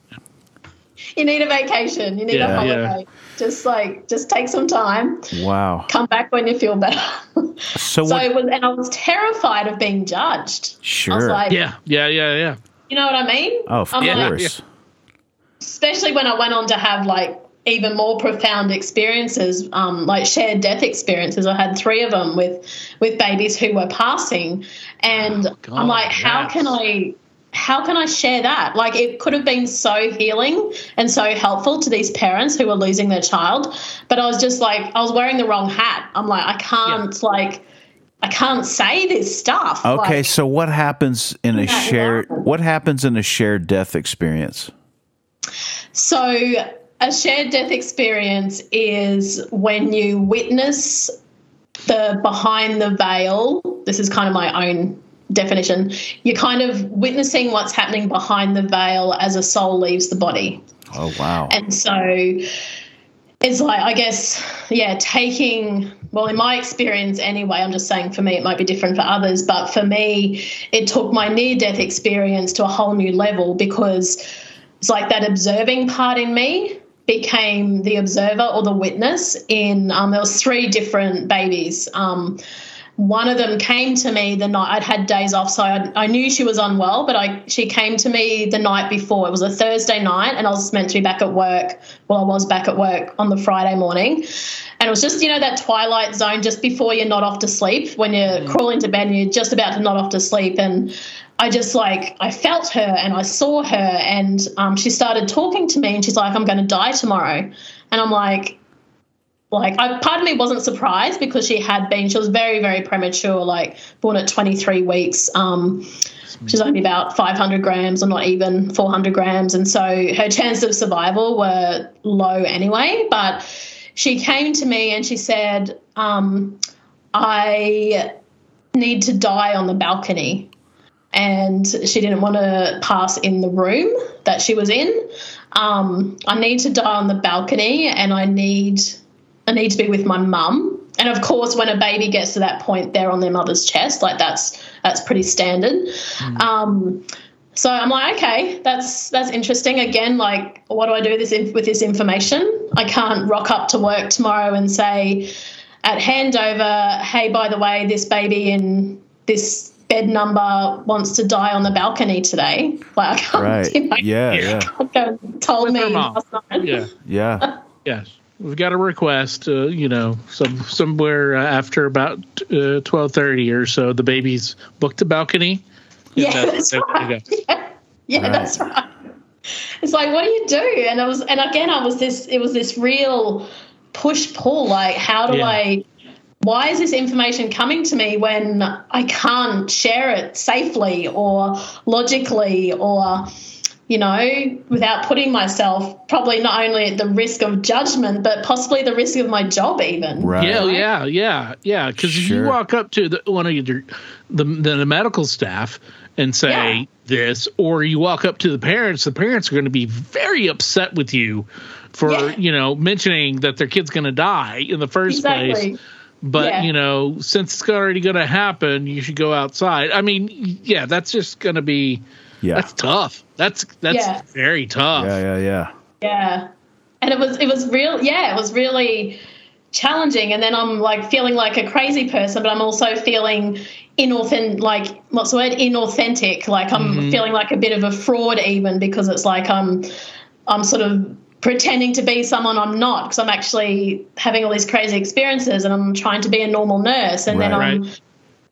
You need a vacation you need Yeah, a holiday just like just take some time Wow. come back when you feel better So, so what? it was and i was terrified of being judged i was Sure. like Yeah, yeah, yeah, yeah. you know what i mean oh, of I'm like- course. especially when I went on to have like even more profound experiences, um, like shared death experiences. I had three of them with with babies who were passing, and Oh, God, I'm like, how can I? How can I share that? Like, it could have been so healing and so helpful to these parents who were losing their child, but I was just like, I was wearing the wrong hat. I'm like, I can't like, I can't say this stuff. Okay, Like, so what happens in a shared wow. what happens in a shared death experience? So, a shared death experience is when you witness the behind the veil. This is kind of my own definition. You're kind of witnessing what's happening behind the veil as a soul leaves the body. Oh wow. And so it's like, I guess, yeah, taking, well, in my experience anyway, I'm just saying for me, it might be different for others, but for me, it took my near death experience to a whole new level because it's like that observing part in me became the observer or the witness in um, there was three different babies um, one of them came to me the night I'd had days off, so I, I knew she was unwell. But I she came to me the night before. It was a Thursday night, and I was meant to be back at work. Well, I was back at work on the Friday morning, and it was just you know that twilight zone just before you're not off to sleep when you crawl into bed and you're just about to nod off to sleep. And I just like I felt her and I saw her, and um, she started talking to me, and she's like, "I'm going to die tomorrow," and I'm like like I, part of me wasn't surprised because she had been she was very very premature like born at 23 weeks. Um she's only about 500 grams or not even 400 grams. And so her chances of survival were low anyway. But she came to me and she said um, i need to die on the balcony. And she didn't want to pass in the room that she was in. Um, i need to die on the balcony and i need I need to be with my mum. And of course, when a baby gets to that point, they're on their mother's chest. Like that's that's pretty standard. Um, so I'm like, okay, that's that's interesting. Again, like, what do I do this with this information? I can't rock up to work tomorrow and say at handover, hey, by the way, this baby in this bed number wants to die on the balcony today. Like, I can't, Right. you know, Yeah, Yeah. yeah. can't go and told With me last night. Yeah. Yeah. Yes, we've got a request. Uh, you know, some somewhere uh, after about uh, twelve thirty or so, the baby's booked a balcony. Yeah, And that's there right. Yeah, yeah Right. that's right. It's like, what do you do? And I was, and again, I was this. It was this real push pull. Like, how do Yeah. I? Why is this information coming to me when I can't share it safely or logically or, you know, without putting myself probably not only at the risk of judgment, but possibly the risk of my job even. Right. Yeah, yeah, yeah, yeah. Because if you walk up to the, one of your the, the medical staff and say Yeah. this, or you walk up to the parents, the parents are going to be very upset with you for Yeah. you know mentioning that their kid's going to die in the first place. But Yeah. you know, since it's already going to happen, you should go outside. I mean, yeah, that's just going to be Yeah. that's tough. That's that's Yeah. very tough. Yeah, yeah, yeah. Yeah. And it was it was real yeah, it was really challenging and then I'm like feeling like a crazy person, but I'm also feeling inauthentic like what's the word? Inauthentic. Like I'm mm-hmm. feeling like a bit of a fraud even because it's like I'm I'm sort of pretending to be someone I'm not because I'm actually having all these crazy experiences and I'm trying to be a normal nurse and then I'm Right.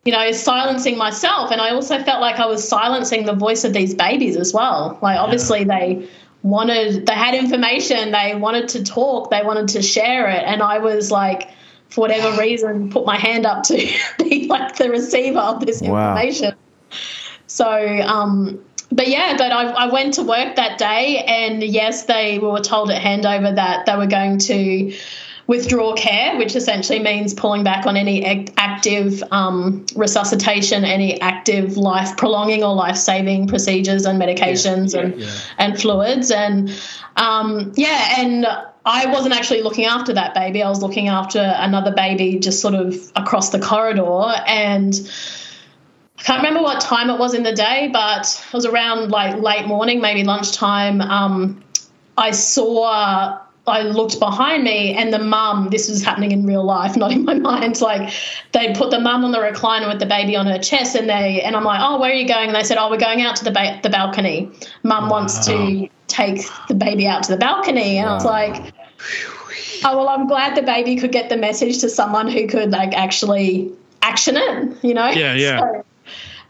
You know, silencing myself. And I also felt like I was silencing the voice of these babies as well. Like, obviously, they wanted, they had information, they wanted to talk, they wanted to share it. And I was like, for whatever reason, put my hand up to be like the receiver of this information. Wow. So, um, but yeah, but I, I went to work that day, and yes, they were told at handover that they were going to withdraw care, which essentially means pulling back on any active um, resuscitation, any active life prolonging or life saving procedures and medications Yeah, and yeah. and fluids and um, yeah, and I wasn't actually looking after that baby. I was looking after another baby just sort of across the corridor and. I can't remember what time it was in the day, but it was around like late morning, maybe lunchtime. Um, I saw, I looked behind me, and the mum, this was happening in real life, not in my mind. Like they put the mum on the recliner with the baby on her chest, and they, and I'm like, oh, where are you going? And they said, oh, we're going out to the ba- the balcony. Mum wants to take the baby out to the balcony, and I was like, oh well, I'm glad the baby could get the message to someone who could like actually action it, you know? Yeah, yeah. So,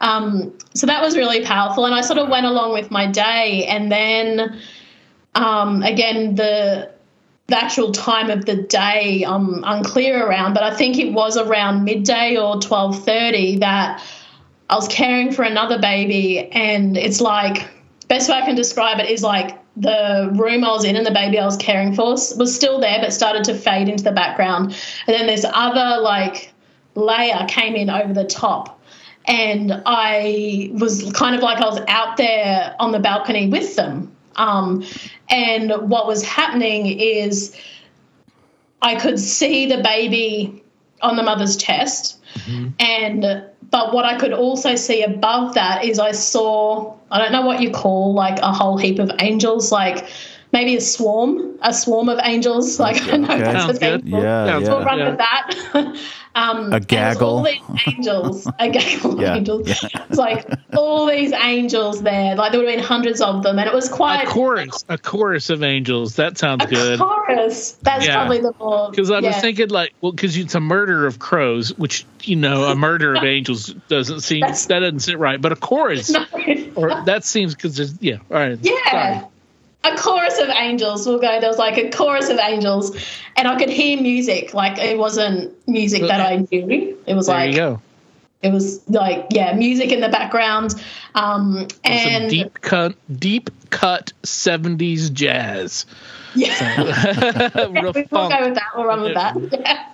um, so that was really powerful, and I sort of went along with my day, and then um, again the actual time of the day I'm unclear around, but I think it was around midday or twelve thirty that I was caring for another baby, and it's like best way I can describe it is like the room I was in and the baby I was caring for was still there, but started to fade into the background, and then this other like layer came in over the top. And I was kind of like I was out there on the balcony with them. Um, and what was happening is I could see the baby on the mother's chest. And but what I could also see above that is I saw I don't know what you call like a whole heap of angels, like maybe a swarm, a swarm of angels. Like I know Okay. that's Sounds what they good. Yeah, Sounds yeah. We'll run Yeah. with that. um, A and there's All gaggle. these angels, a gaggle Yeah, of angels. It's like all these angels there. Like there would have been hundreds of them, and it was quite A chorus, a chorus of angels. That sounds good. a good. chorus. That's Yeah. probably the more Because I was yeah. thinking, like, well, because it's a murder of crows, which you know, a murder of angels doesn't seem That's- that doesn't sit right. But a chorus, or that seems because yeah, all right, Yeah. sorry. A chorus of angels. We'll go. There was like a chorus of angels, and I could hear music. Like it wasn't music that I knew. It was There like you go. it was like yeah, music in the background. Um, Some and deep cut, deep cut '70s jazz. yeah, Real we'll funk. go with that. We'll run with that. Yeah.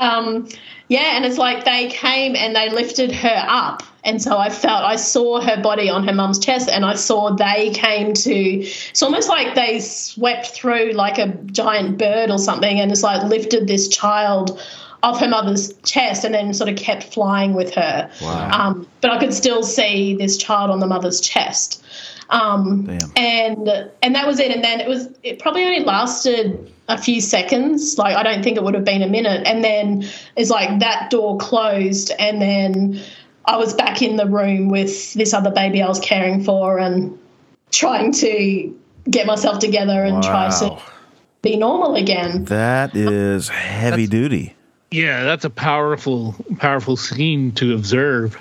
um, yeah, and it's like they came and they lifted her up, and so I felt I saw her body on her mum's chest, and I saw they came to. It's almost like they swept through like a giant bird or something, and it's like lifted this child off her mother's chest, and then sort of kept flying with her. Wow. Um, but I could still see this child on the mother's chest. Um, and and that was it. And then it was it probably only lasted a few seconds. Like I don't think it would have been a minute. And then it's like that door closed, and then I was back in the room with this other baby I was caring for, and trying to get myself together and try to be normal again. That is heavy duty. Yeah, that's a powerful, powerful scene to observe.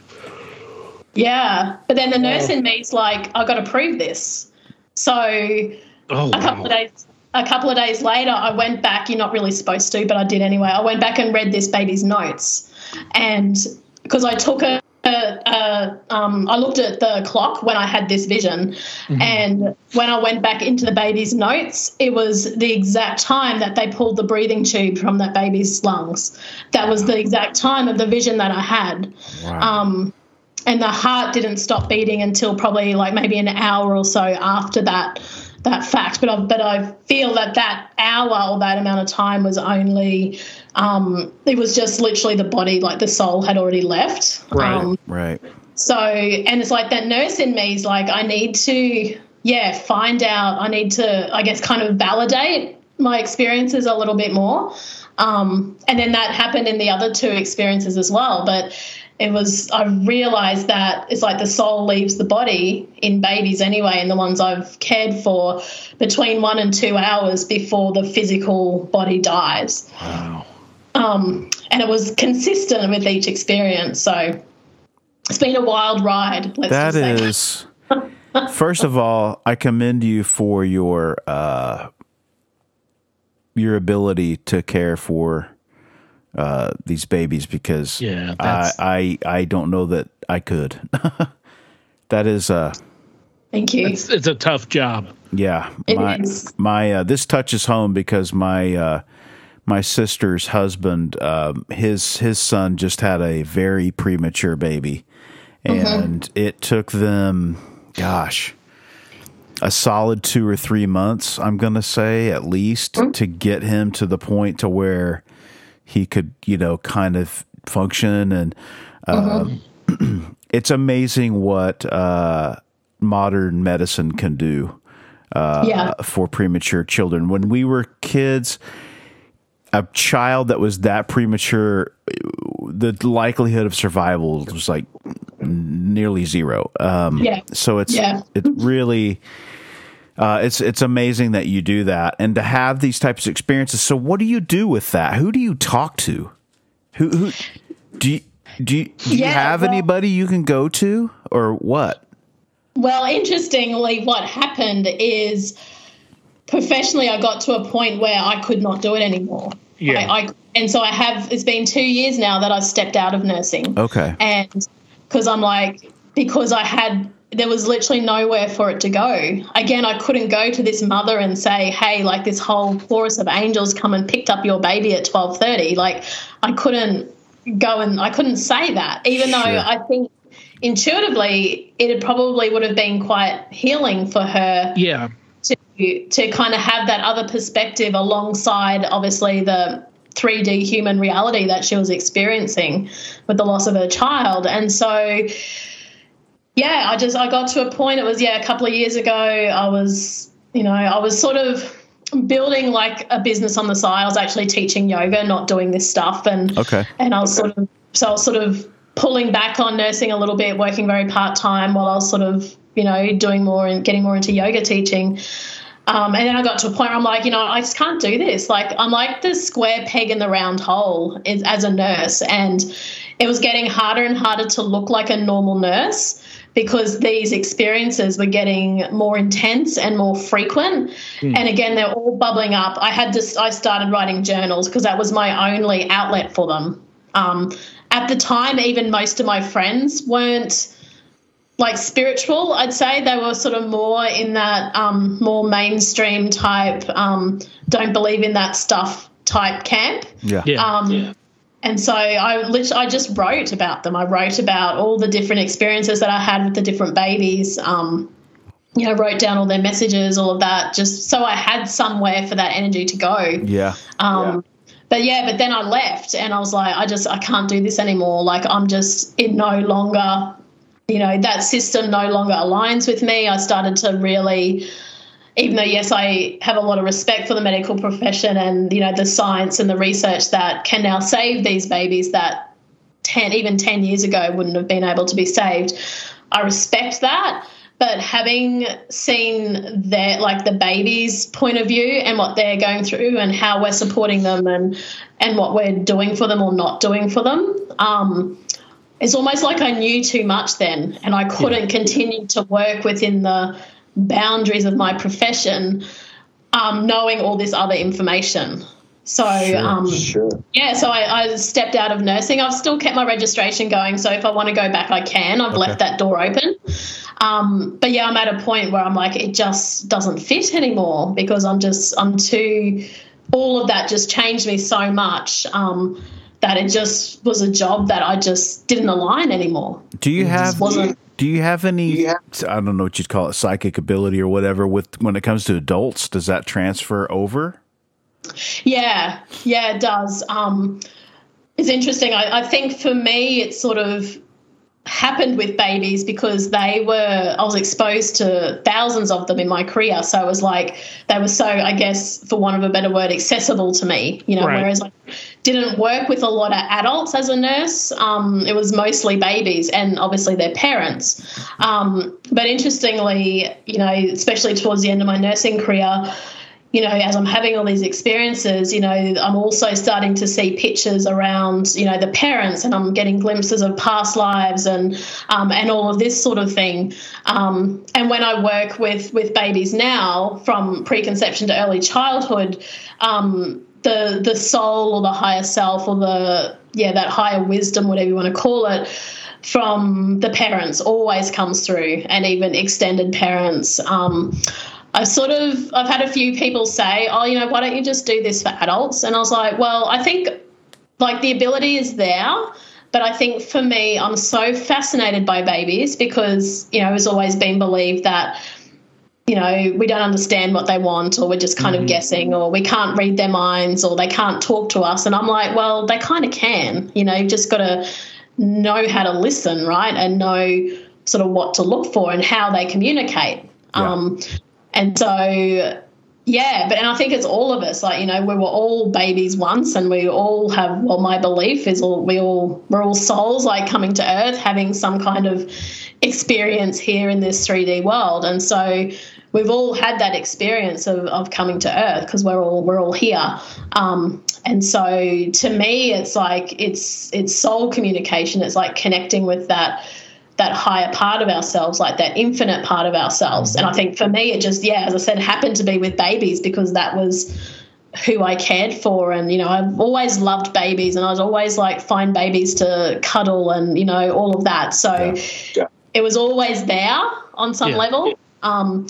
Yeah, but then the nurse in me's like, I got to prove this. So Oh, a couple wow. of days a couple of days later i went back you're not really supposed to but i did anyway i went back and read this baby's notes and because i took a, a, a um, i looked at the clock when i had this vision and when i went back into the baby's notes it was the exact time that they pulled the breathing tube from that baby's lungs that was the exact time of the vision that i had Wow. um, and the heart didn't stop beating until probably like maybe an hour or so after that that fact. But I, but I feel that that hour or that amount of time was only um, it was just literally the body, like the soul had already left. Right. Um, right. so and it's like that nurse in me is like I need to yeah find out. I need to I guess kind of validate my experiences a little bit more. Um, and then that happened in the other two experiences as well. But it was I realized that it's like the soul leaves the body in babies anyway, and the ones I've cared for between one and two hours before the physical body dies. Wow. Um, and it was consistent with each experience. So it's been a wild ride. Let's That just say. is. First of all, I commend you for your uh, your ability to care for uh, these babies because Yeah, I, I I don't know that I could. that is uh Thank you. It's, it's a tough job. yeah It my is. my uh, this touches home because my uh my sister's husband um his his son just had a very premature baby. And it took them gosh a solid two or three months i'm gonna say at least to get him to the point to where he could you know kind of function. And uh, it's amazing what uh, modern medicine can do yeah. for premature children. When we were kids, a child that was that premature, the likelihood of survival was like nearly zero. Um, Yeah. So it's Yeah. it's really uh, it's it's amazing that you do that and to have these types of experiences. So what do you do with that? Who do you talk to? Who who do you, do you, do you Yeah, have well- anybody you can go to or what? Well, interestingly, what happened is professionally, I got to a point where I could not do it anymore. Yeah. I, I, and so I have, it's been two years now that I've stepped out of nursing. Okay. And because I'm like, because I had, there was literally nowhere for it to go. Again, I couldn't go to this mother and say, "Hey, like this whole chorus of angels come and picked up your baby at twelve thirty. Like, I couldn't go and I couldn't say that, even though Sure. I think intuitively it probably would have been quite healing for her Yeah. To kind of have that other perspective alongside obviously the 3D human reality that she was experiencing with the loss of her child. And so yeah, I just I got to a point it was yeah, a couple of years ago I was, you know, I was sort of building like a business on the side. I was actually teaching yoga, not doing this stuff and Okay. and I was sort of so I was sort of pulling back on nursing a little bit, working very part time while I was sort of you know doing more and getting more into yoga teaching. Um, and then I got to a point where I'm like, you know, I just can't do this. Like, I'm like the square peg in the round hole is, as a nurse. And it was getting harder and harder to look like a normal nurse because these experiences were getting more intense and more frequent. And again, they're all bubbling up. I had this, I started writing journals because that was my only outlet for them. Um, at the time, even most of my friends weren't like spiritual i'd say they were sort of more in that um, more mainstream type um, don't believe in that stuff type camp Yeah. Yeah. um, and so I lit- I just wrote about them. I wrote about all the different experiences that I had with the different babies. Um, you know, wrote down all their messages, all of that, just so I had somewhere for that energy to go. Yeah. Um, But yeah, but then I left and I was like, I just, I can't do this anymore. Like, I'm just, it no longer, you know, that system no longer aligns with me. I started to really, even though, yes, I have a lot of respect for the medical profession and, you know, the science and the research that can now save these babies that 10, even 10 years ago wouldn't have been able to be saved. I respect that. But having seen their like the baby's point of view and what they're going through and how we're supporting them and and what we're doing for them or not doing for them, um, it's almost like I knew too much then, and I couldn't continue to work within the boundaries of my profession, um, knowing all this other information. So um, Sure. yeah, so I, I stepped out of nursing. I've still kept my registration going, so if I want to go back, I can. I've left that door open. Um, but yeah, I'm at a point where I'm like, it just doesn't fit anymore because I'm just, I'm too, all of that just changed me so much um, that it just was a job that I just didn't align anymore. Do you have wasn't- do you have any Do you have- I don't know what you'd call it psychic ability or whatever with when it comes to adults does that transfer over? Yeah, yeah, it does. Um, it's interesting. I, I think for me, it sort of happened with babies because they were, I was exposed to thousands of them in my career. So it was like they were so, I guess, for want of a better word, accessible to me, you know, Right. whereas I didn't work with a lot of adults as a nurse. Um, it was mostly babies and obviously their parents. Um, but interestingly, you know, especially towards the end of my nursing career, you know, as I'm having all these experiences, you know, I'm also starting to see pictures around, you know, the parents, and I'm getting glimpses of past lives and um, and all of this sort of thing. Um, and when I work with with babies now, from preconception to early childhood, um, the the soul or the higher self or the yeah that higher wisdom, whatever you want to call it from the parents always comes through, and even extended parents. Um, I've sort of I've had a few people say, "Oh, you know, why don't you just do this for adults?" And I was like, "Well, I think like the ability is there." But I think for me, I'm so fascinated by babies because, you know, it's always been believed that, you know, we don't understand what they want or we're just kind of guessing or we can't read their minds or they can't talk to us. And I'm like, well, they kind of can. You know, you've just got to know how to listen, right? And know sort of what to look for and how they communicate. Yeah. Um, and so yeah, but and I think it's all of us. Like you know, we were all babies once, and we all have. Well, my belief is all we all we're all souls, like coming to Earth, having some kind of experience here in this three D world, and so we've all had that experience of, of coming to Earth because we're all we're all here. Um, and so to me, it's like it's it's soul communication. It's like connecting with that that higher part of ourselves, like that infinite part of ourselves. And I think for me, it just, yeah, as I said, happened to be with babies because that was who I cared for. And, you know, I've always loved babies and I'd always like find babies to cuddle and, you know, all of that. So Yeah. it was always there on some Yeah. level. Um,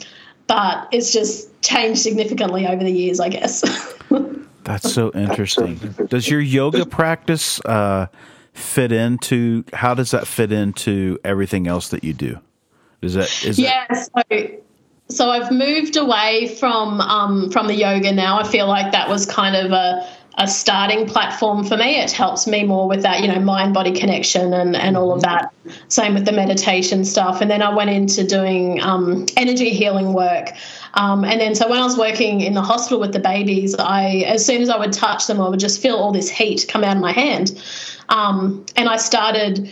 but it's just changed significantly over the years, I guess. That's so interesting. Does your yoga practice uh, fit into? How does that fit into everything else that you do? Is that is it, yeah so so i've moved away from um, from the yoga now i feel like that was kind of a a starting platform for me. It helps me more with that you know mind body connection and and all of that. Same with the meditation stuff. And then i went into doing um, energy healing work. Um, and then so when i was working in the hospital with the babies i as soon as i would touch them i would just feel all this heat come out of my hand. Um, and i started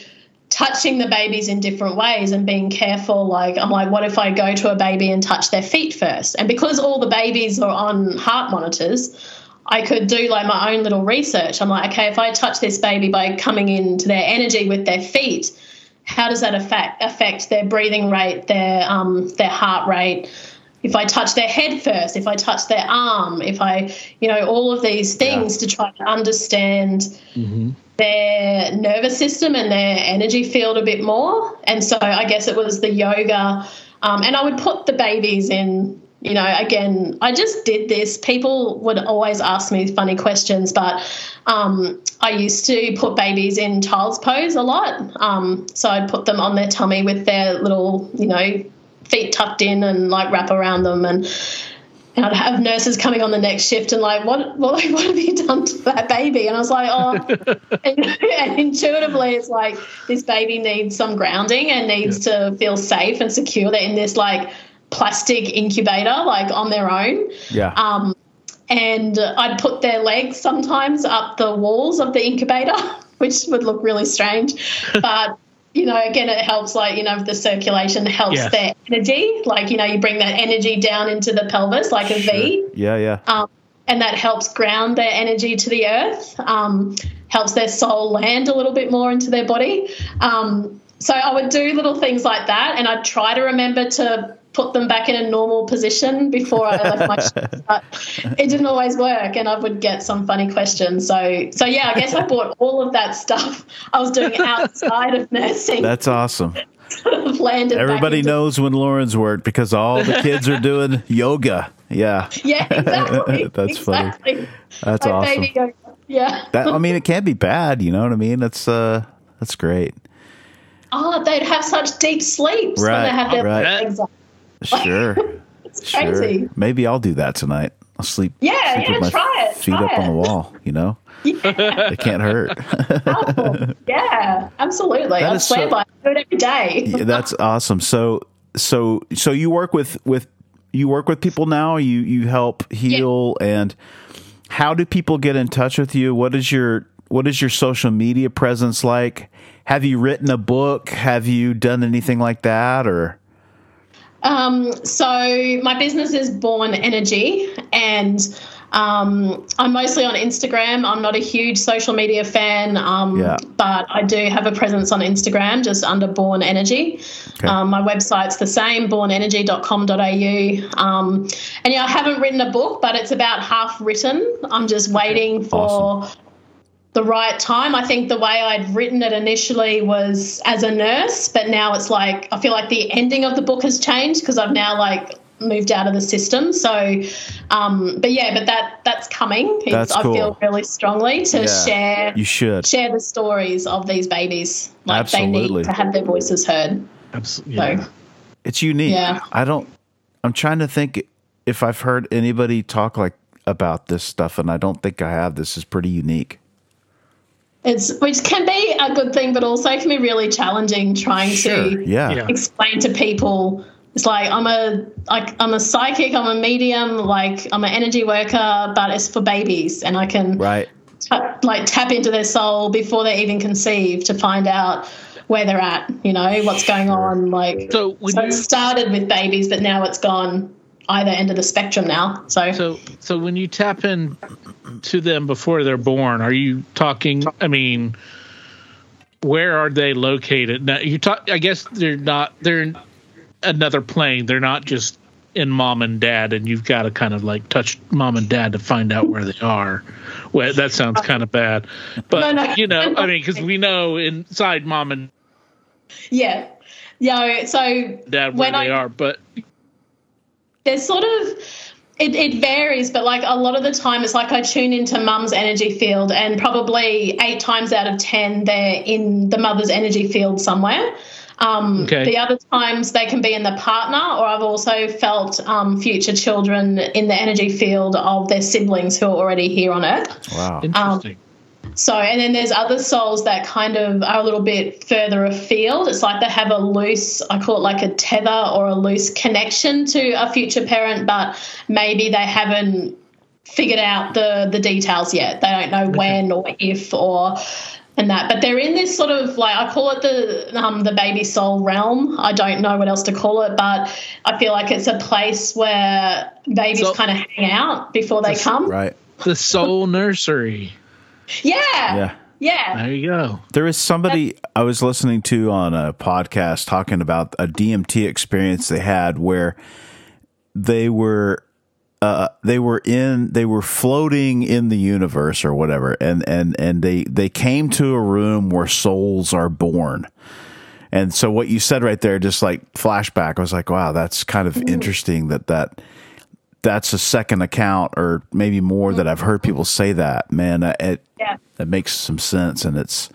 touching the babies in different ways and being careful. Like, I'm like, what if I go to a baby and touch their feet first? And because all the babies are on heart monitors, I could do like my own little research. I'm like, okay, if I touch this baby by coming into their energy with their feet, how does that affect affect their breathing rate, their um, their heart rate? If I touch their head first, if I touch their arm, if I, you know, all of these things to try to understand their nervous system and their energy field a bit more. And so I guess it was the yoga. Um, and I would put the babies in, you know, again, I just did this. People would always ask me funny questions, but um, I used to put babies in child's pose a lot. Um, so I'd put them on their tummy with their little, you know, feet tucked in and like wrap around them and and I'd have nurses coming on the next shift and like, what, what, what have you done to that baby? And I was like, oh, and, and intuitively, it's like this baby needs some grounding and needs to feel safe and secure. They're in this like plastic incubator, like on their own. yeah? Um, and I'd put their legs sometimes up the walls of the incubator, which would look really strange. But, you know, again, it helps, like, you know, the circulation helps Yes. their energy. Like, you know, you bring that energy down into the pelvis like a V, yeah, yeah. um, and that helps ground their energy to the earth, um, helps their soul land a little bit more into their body. Um, so I would do little things like that, and I'd try to remember to put them back in a normal position before I left my shift, but it didn't always work, and I would get some funny questions. So, so yeah, I guess I bought all of that stuff I was doing outside of nursing. That's awesome. landed back Everybody into- knows when Lauren's worked because all the kids are doing yoga. Yeah, Yeah, exactly. That's funny. that's My awesome. Yeah. That I mean, it can't be bad. You know what I mean? That's uh, that's great. Oh, they'd have such deep sleeps when Right, they have their right. legs up. Sure, It's sure. Maybe I'll do that tonight. I'll sleep. Yeah, sleep yeah, with my try it, Feet try up on the wall. You know, it can't hurt. Oh, yeah, absolutely. I is swear so- by it. I do it every day. Yeah, that's awesome. So so so you work with with you work with people now. You you help heal and how do people get in touch with you? What is your what is your social media presence like? Have you written a book? Have you done anything like that or Um, so my business is Born Energy, and um, I'm mostly on Instagram. I'm not a huge social media fan, um, Yeah. but I do have a presence on Instagram just under Born Energy. Okay. Um, my website's the same, bornenergy.com.au. Um, and yeah, I haven't written a book, but it's about half written. I'm just waiting for. Awesome. The right time. I think the way I'd written it initially was as a nurse, but now it's like I feel like the ending of the book has changed because I've now like moved out of the system. So, um, but yeah, but that that's coming. It's, That's I cool. feel really strongly to Yeah. share You should. share the stories of these babies. Like they Absolutely. need to have their voices heard. Absolutely. So It's unique. Yeah. I don't. I'm trying to think if I've heard anybody talk like about this stuff, and I don't think I have. This is pretty unique. It's which can be a good thing, but also can be really challenging trying Sure. to Yeah. Yeah. explain to people it's like i'm a like i'm a psychic i'm a medium like i'm an energy worker but it's for babies and i can Right. ta- like tap into their soul before they even conceive to find out where they're at you know what's going on like So when so you it started with babies but now it's gone either end of the spectrum now so, so so when you tap in to them before they're born, are you talking? I mean, where are they located? Now you talk. I guess they're not. They're in another plane. They're not just in mom and dad, and you've got to kind of like touch mom and dad to find out where they are. Well, that sounds kind of bad, but No, no. you know, I mean, because we know inside mom and yeah yeah so dad where When they I- are, but there's sort of it, it varies but like a lot of the time it's like i tune into mum's energy field and probably eight times out of ten they're in the mother's energy field somewhere um, Okay. the other times they can be in the partner or i've also felt um, future children in the energy field of their siblings who are already here on earth Wow. interesting. So, and then there's other souls that kind of are a little bit further afield. It's like they have a loose, I call it like a tether or a loose connection to a future parent, but maybe they haven't figured out the the details yet. They don't know when or if or and that. But they're in this sort of like I call it the um, the baby soul realm. I don't know what else to call it, but I feel like it's a place where babies So- kind of hang out before they come. Right. the soul nursery. Yeah. Yeah. Yeah. There you go. There is somebody I was listening to on a podcast talking about a DMT experience they had where they were uh, they were in they were floating in the universe or whatever and and and they they came to a room where souls are born. And so what you said right there just like flashback I was like wow that's kind of interesting that that that's a second account or maybe more that I've heard people say that. Man, it Yeah. that makes some sense and it's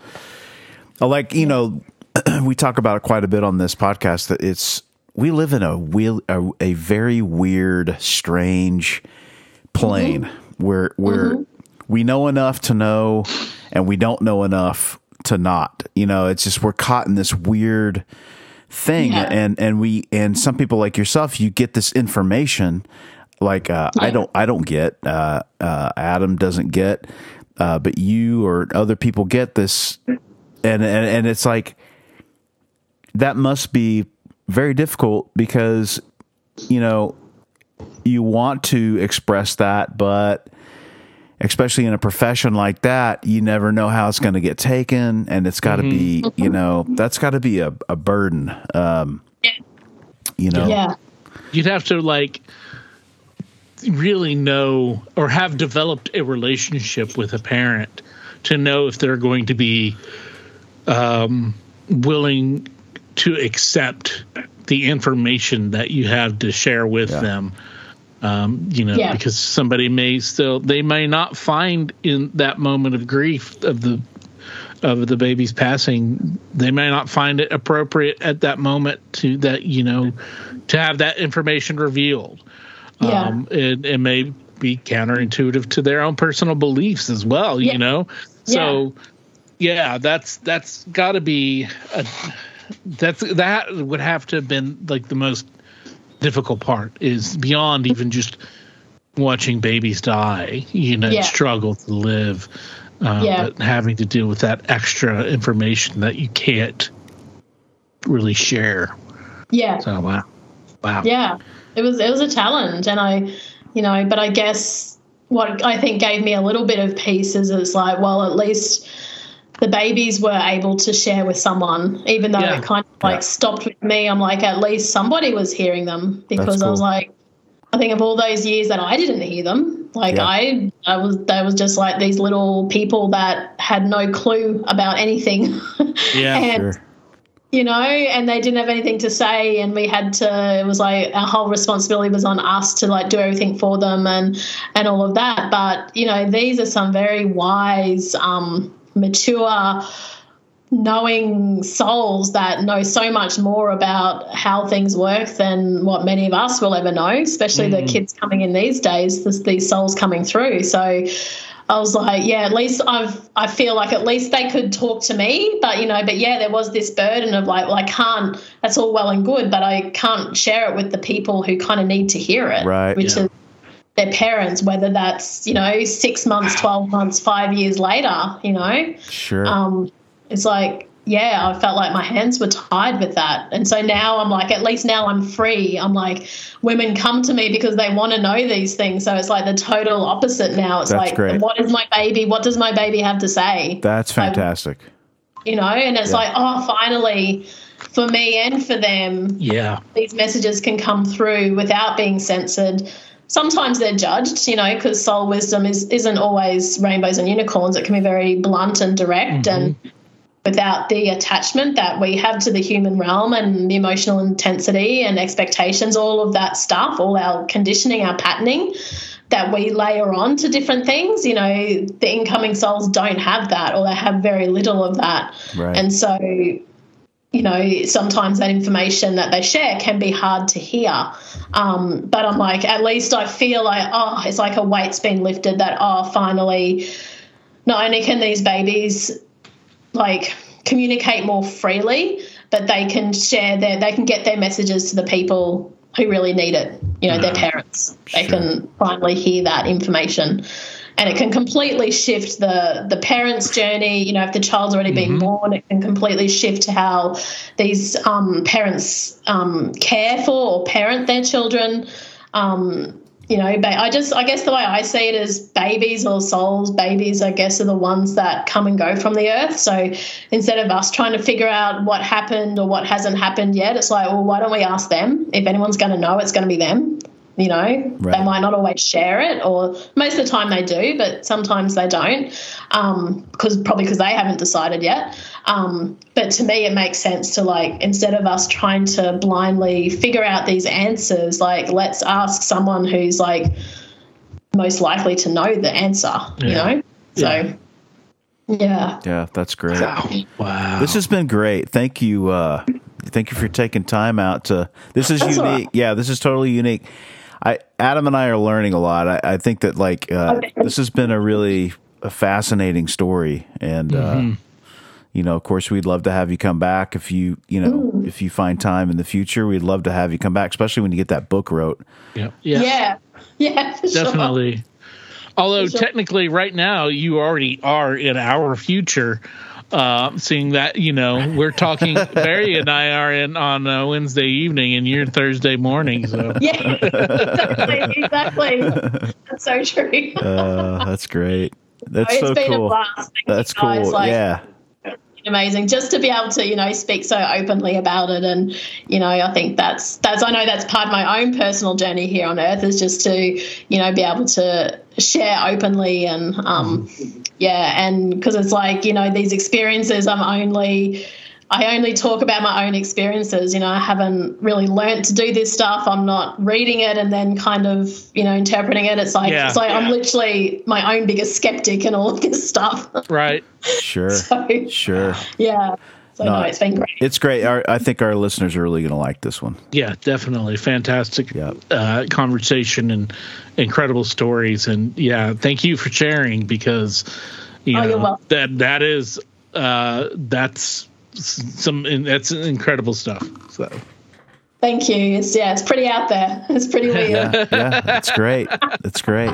like you know we talk about it quite a bit on this podcast that it's we live in a wheel a, a very weird strange plane mm-hmm. where where mm-hmm. we know enough to know and we don't know enough to not you know it's just we're caught in this weird thing Yeah. and and we and some people like yourself you get this information like uh, I don't I don't get uh, uh, Adam doesn't get uh, but you or other people get this. And, and and it's like that must be very difficult because you know you want to express that but especially in a profession like that you never know how it's going to get taken and it's got to be you know that's got to be a, a burden um you know? Yeah. You'd have to like really know or have developed a relationship with a parent to know if they're going to be um, willing to accept the information that you have to share with Yeah. them. Um, you know, Yeah. because somebody may still they may not find in that moment of grief of the of the baby's passing, they may not find it appropriate at that moment to that you know to have that information revealed. Yeah. Um, it, it may be counterintuitive to their own personal beliefs as well. Yeah. You know, so yeah, that's that's got to be a, that's that would have to have been like the most difficult part is beyond even just watching babies die. You know, Yeah. struggle to live. Uh, Yeah. But having to deal with that extra information that you can't really share. Yeah. So wow, wow. Yeah, it was it was a challenge, and I, you know, but I guess what I think gave me a little bit of peace is it's like, well, at least the babies were able to share with someone, even though Yeah. it kind of like Yeah. stopped with me. I'm like, at least somebody was hearing them because I was like, I think of all those years that I didn't hear them, Like Yeah. I, I was, they was just like these little people that had no clue about anything. Yeah, and Sure. You know, and they didn't have anything to say, and we had to. It was like our whole responsibility was on us to like do everything for them and and all of that. But you know, these are some very wise, um, mature, knowing souls that know so much more about how things work than what many of us will ever know. Especially the kids coming in these days, this, these souls coming through. So. I was like, yeah, at least I've I feel like at least they could talk to me, but you know, but yeah, there was this burden of like, well, I can't. That's all well and good, but I can't share it with the people who kind of need to hear it, Right. Which Yeah. is their parents, whether that's you know six months, twelve months, five years later, you know, Sure. um, it's like yeah, I felt like my hands were tied with that, and so now I'm like, at least now I'm free. I'm like, women come to me because they want to know these things. So it's like the total opposite now. It's That's like, great. what is my baby? What does my baby have to say? That's like- fantastic. You know, and it's Yeah. like, oh, finally, for me and for them, yeah, these messages can come through without being censored. Sometimes they're judged, you know, because soul wisdom is isn't always rainbows and unicorns. It can be very blunt and direct mm-hmm. and without the attachment that we have to the human realm and the emotional intensity and expectations, all of that stuff, all our conditioning, our patterning that we layer on to different things. You know, the incoming souls don't have that or they have very little of that. Right. And so you know, sometimes that information that they share can be hard to hear. Um, but I'm like, at least I feel like, oh, it's like a weight's been lifted that, oh, finally, not only can these babies like communicate more freely, but they can share their, they can get their messages to the people who really need it, you know, their parents. They Sure. can finally hear that information. And it can completely shift the the parents' journey. You know, if the child's already been born, it can completely shift how these um, parents um, care for or parent their children. Um, you know, ba- I just, I guess the way I see it is babies or souls, babies, I guess, are the ones that come and go from the earth. So instead of us trying to figure out what happened or what hasn't happened yet, it's like, well, why don't we ask them? If anyone's going to know, it's going to be them. You know, Right. they might not always share it, or most of the time they do, but sometimes they don't, um, because probably because they haven't decided yet. Um, but to me, it makes sense to like instead of us trying to blindly figure out these answers, like let's ask someone who's like most likely to know the answer. You Yeah. know, so yeah. Yeah, that's great. wow. This has been great. Thank you. Uh, thank you for taking time out to. This is That's all unique. Yeah, this is totally unique. I Adam and I are learning a lot. I, I think that like uh, Okay. this has been a really a fascinating story, and uh, you know, of course, we'd love to have you come back if you you know if you find time in the future. We'd love to have you come back, especially when you get that book wrote. yeah, yeah, Yeah. Yeah. for sure. definitely. Although sure. technically, right now you already are in our future. Uh, seeing that, you know, we're talking. Barry and I are in on uh, Wednesday evening, and you're Thursday morning. So Yeah. exactly. Exactly. That's so true. Uh, that's great. That's it's so been a cool. blast. Thank you That's guys. cool. Like, yeah. Amazing just to be able to you know speak so openly about it. And you know i think that's that's i know that's part of my own personal journey here on earth is just to you know be able to share openly and um yeah and because it's like you know these experiences i'm only I only talk about my own experiences. You know, I haven't really learnt to do this stuff. I'm not reading it and then kind of, you know, interpreting it. It's like Yeah. it's like I'm literally my own biggest skeptic and all of this stuff. right, Sure. so Sure. yeah. So No, no, it's been great. It's great. Our, I think our listeners are really going to like this one. yeah, definitely fantastic Yeah. uh, conversation and incredible stories. And yeah, thank you for sharing because you Oh, know you're that that is uh, that's s- some that's incredible stuff. So Thank you. It's yeah, it's pretty out there. It's pretty weird. Yeah. Yeah. That's great. That's great.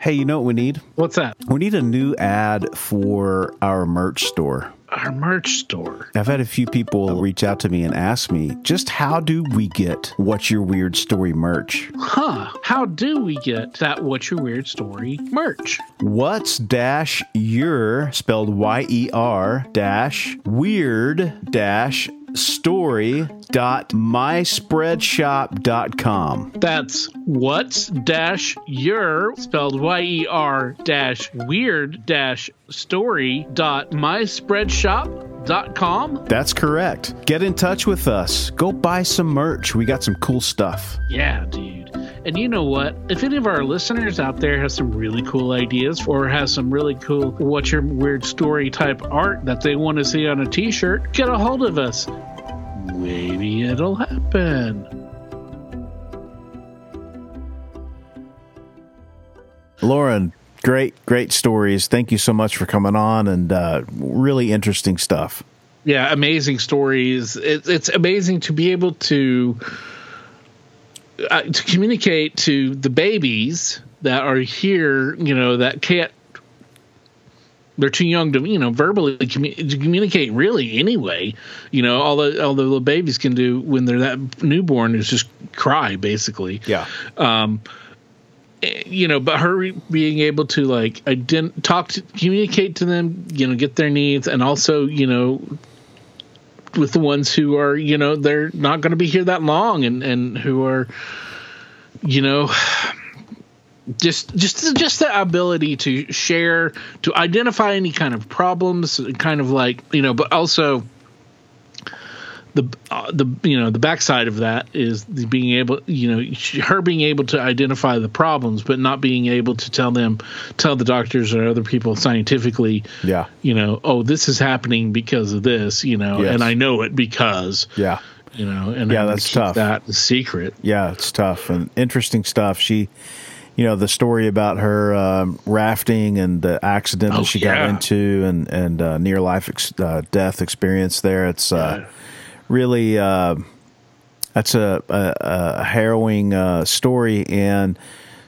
Hey, you know what we need? what's that? We need a new ad for our merch store. Our merch store. I've had a few people reach out to me and ask me just how do we get What's Your Weird Story merch? Huh. How do we get that What's Your Weird Story merch? What's dash your spelled Y E R dash weird dash whatstory.myspreadshop.com. That's what's dash your spelled Y E R dash weird dash story dot myspreadshop.com. That's correct. Get in touch with us. Go buy some merch. We got some cool stuff. Yeah, dude. And you know what? If any of our listeners out there has some really cool ideas or has some really cool what's your weird story type art that they want to see on a t-shirt, get a hold of us. Maybe it'll happen. Lauren, great, great stories. Thank you so much for coming on and uh, really interesting stuff. Yeah, amazing stories. It, it's amazing to be able to uh, to communicate to the babies that are here. You know that can't. They're too young to you know verbally commu- to communicate really anyway. You know all the all the little babies can do when they're that newborn is just cry basically Yeah. um you know but her being able to like ident- talk to communicate to them you know get their needs and also you know with the ones who are you know they're not going to be here that long and and who are you know just just just the ability to share to identify any kind of problems kind of like you know but also the uh, the you know the backside of that is the being able you know her being able to identify the problems but not being able to tell them tell the doctors or other people scientifically Yeah. you know oh this is happening because of this you know Yes. and I know it because Yeah. you know and Yeah, to that's keep tough. that secret Yeah, it's tough and interesting stuff. She, you know, the story about her um, rafting and the accident Oh, that she got into and and uh, near life ex- uh, death experience there. It's uh, really uh, that's a, a, a harrowing uh, story, and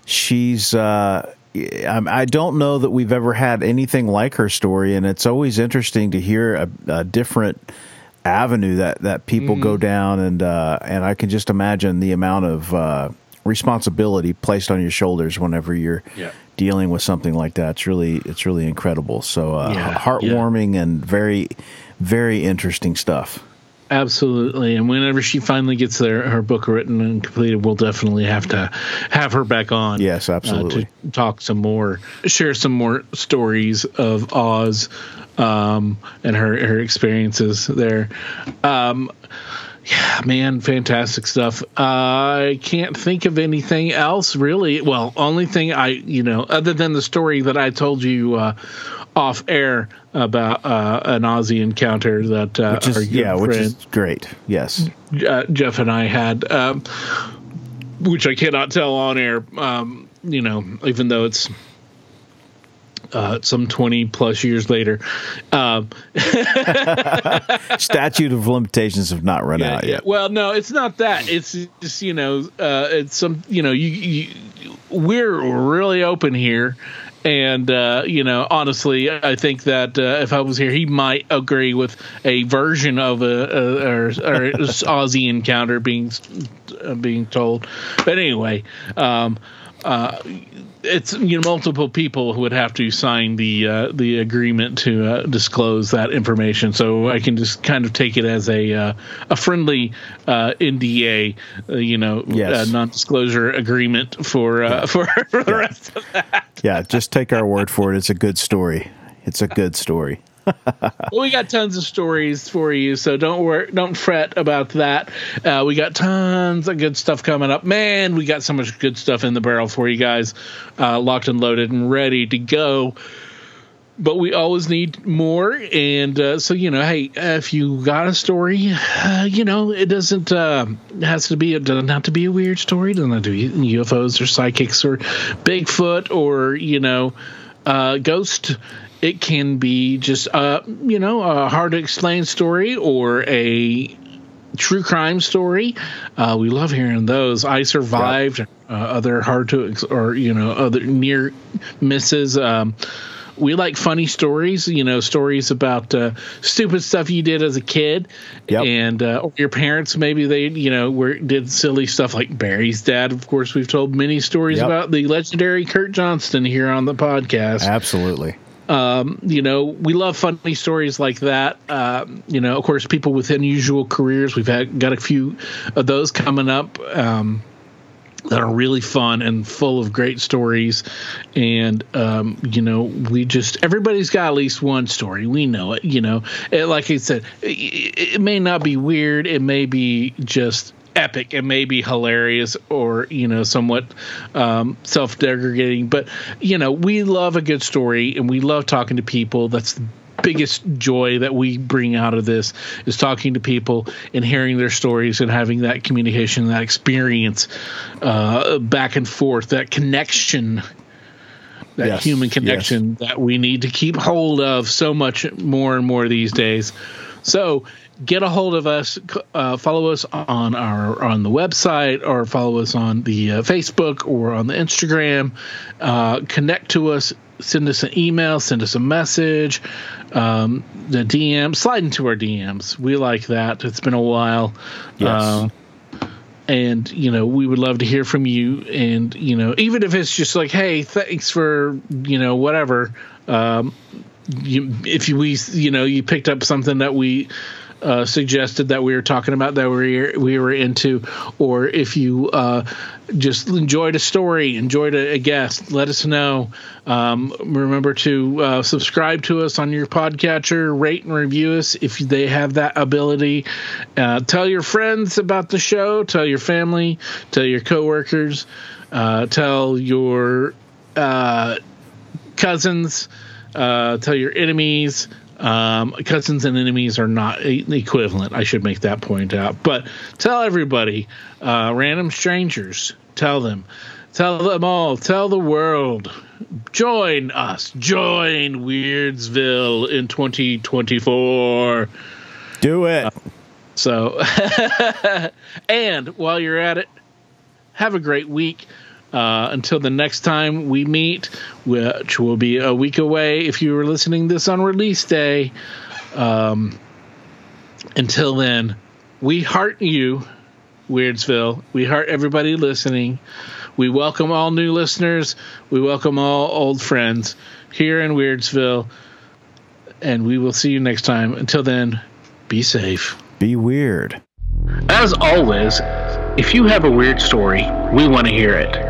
she's. Uh, I I don't know that we've ever had anything like her story, and it's always interesting to hear a, a different avenue that that people go Mm-hmm. down, and uh, and I can just imagine the amount of uh, responsibility placed on your shoulders whenever you're Yeah. dealing with something like that. It's really it's really incredible. So uh, Yeah, heartwarming and very very interesting stuff. Absolutely, and whenever she finally gets their her book written and completed, we'll definitely have to have her back on. Yes, absolutely. uh, to talk some more, share some more stories of Oz, um, and her her experiences there. Um, yeah, man, fantastic stuff. I can't think of anything else really. Well, only thing I you know other than the story that I told you uh, off air about uh, an Aussie encounter that uh, Which is yeah, which is great. Yes. uh, Jeff and I had, um, which I cannot tell on air. Um, you know, even though it's uh, some twenty plus years later. Um, Statute of limitations have not run out yet. Well, no, it's not that. It's just you know, uh, it's some you know, you, you we're really open here. And uh, you know, honestly, I think that uh, if I was here, he might agree with a version of a, a or, or Aussie encounter being uh, being told. But anyway, um, uh, it's you know multiple people who would have to sign the uh, the agreement to uh, disclose that information. So I can just kind of take it as a uh, a friendly uh, NDA, uh, you know, Yes. non-disclosure agreement for uh, for, for the rest of that. Yeah, just take our word for it. It's a good story. It's a good story. Well, we got tons of stories for you, so don't worry, don't fret about that. Uh, we got tons of good stuff coming up. Man, we got so much good stuff in the barrel for you guys, uh, locked and loaded and ready to go. But we always need more, and uh, so you know, hey, if you got a story, uh, you know, it doesn't uh, has to be it doesn't have to be a weird story. It doesn't have to be UFOs or psychics or Bigfoot or you know, uh, ghost it can be just uh you know a hard to explain story or a true crime story uh we love hearing those i survived uh, other hard to ex- or you know other near misses um we like funny stories, you know, stories about uh, stupid stuff you did as a kid, Yep. and uh, or your parents maybe they, you know, were did silly stuff like Barry's dad. Of course, we've told many stories Yep. about the legendary Kurt Johnston here on the podcast. Absolutely. Um, you know, we love funny stories like that. Um, you know, of course, people with unusual careers. We've had got a few of those coming up. Um, that are really fun and full of great stories. And, um, you know, we just, everybody's got at least one story. We know it, you know. It, like I said, it, it, may not be weird, it may be just epic, it may be hilarious or, you know, somewhat um, self degrading. But, you know, we love a good story and we love talking to people. That's the biggest joy that we bring out of this is talking to people and hearing their stories and having that communication, that experience uh, back and forth, that connection, that yes, human connection yes. that we need to keep hold of so much more and more these days. So get a hold of us. Uh, follow us on our on the website, or follow us on the uh, Facebook or on the Instagram. Uh, connect to us. Send us an email. Send us a message um, the DM, slide into our DMs. We like that. It's been a while. Yes. Uh, and you know we would love to hear from you and you know even if it's just like hey thanks for you know whatever um, you, if you, we you know you picked up something that we uh, suggested that we were talking about that we we were into, or if you uh, just enjoyed a story, enjoyed a, a guest, let us know. Um, remember to uh, subscribe to us on your podcatcher, rate and review us if they have that ability. Uh, tell your friends about the show. Tell your family. Tell your coworkers. Uh, tell your cousins. tell your enemies. Um, cousins and enemies are not equivalent. I should make that point out. But tell everybody, uh, random strangers, tell them, tell them all, tell the world. Join us. Join Weirdsville in 2024. Do it. Uh, so, and while you're at it, have a great week. Uh, until the next time we meet, which will be a week away if you were listening this on release day. Um, until then, we heart you, Weirdsville. We heart everybody listening. We welcome all new listeners. We welcome all old friends here in Weirdsville. And we will see you next time. Until then, be safe. Be weird. As always, if you have a weird story, we want to hear it.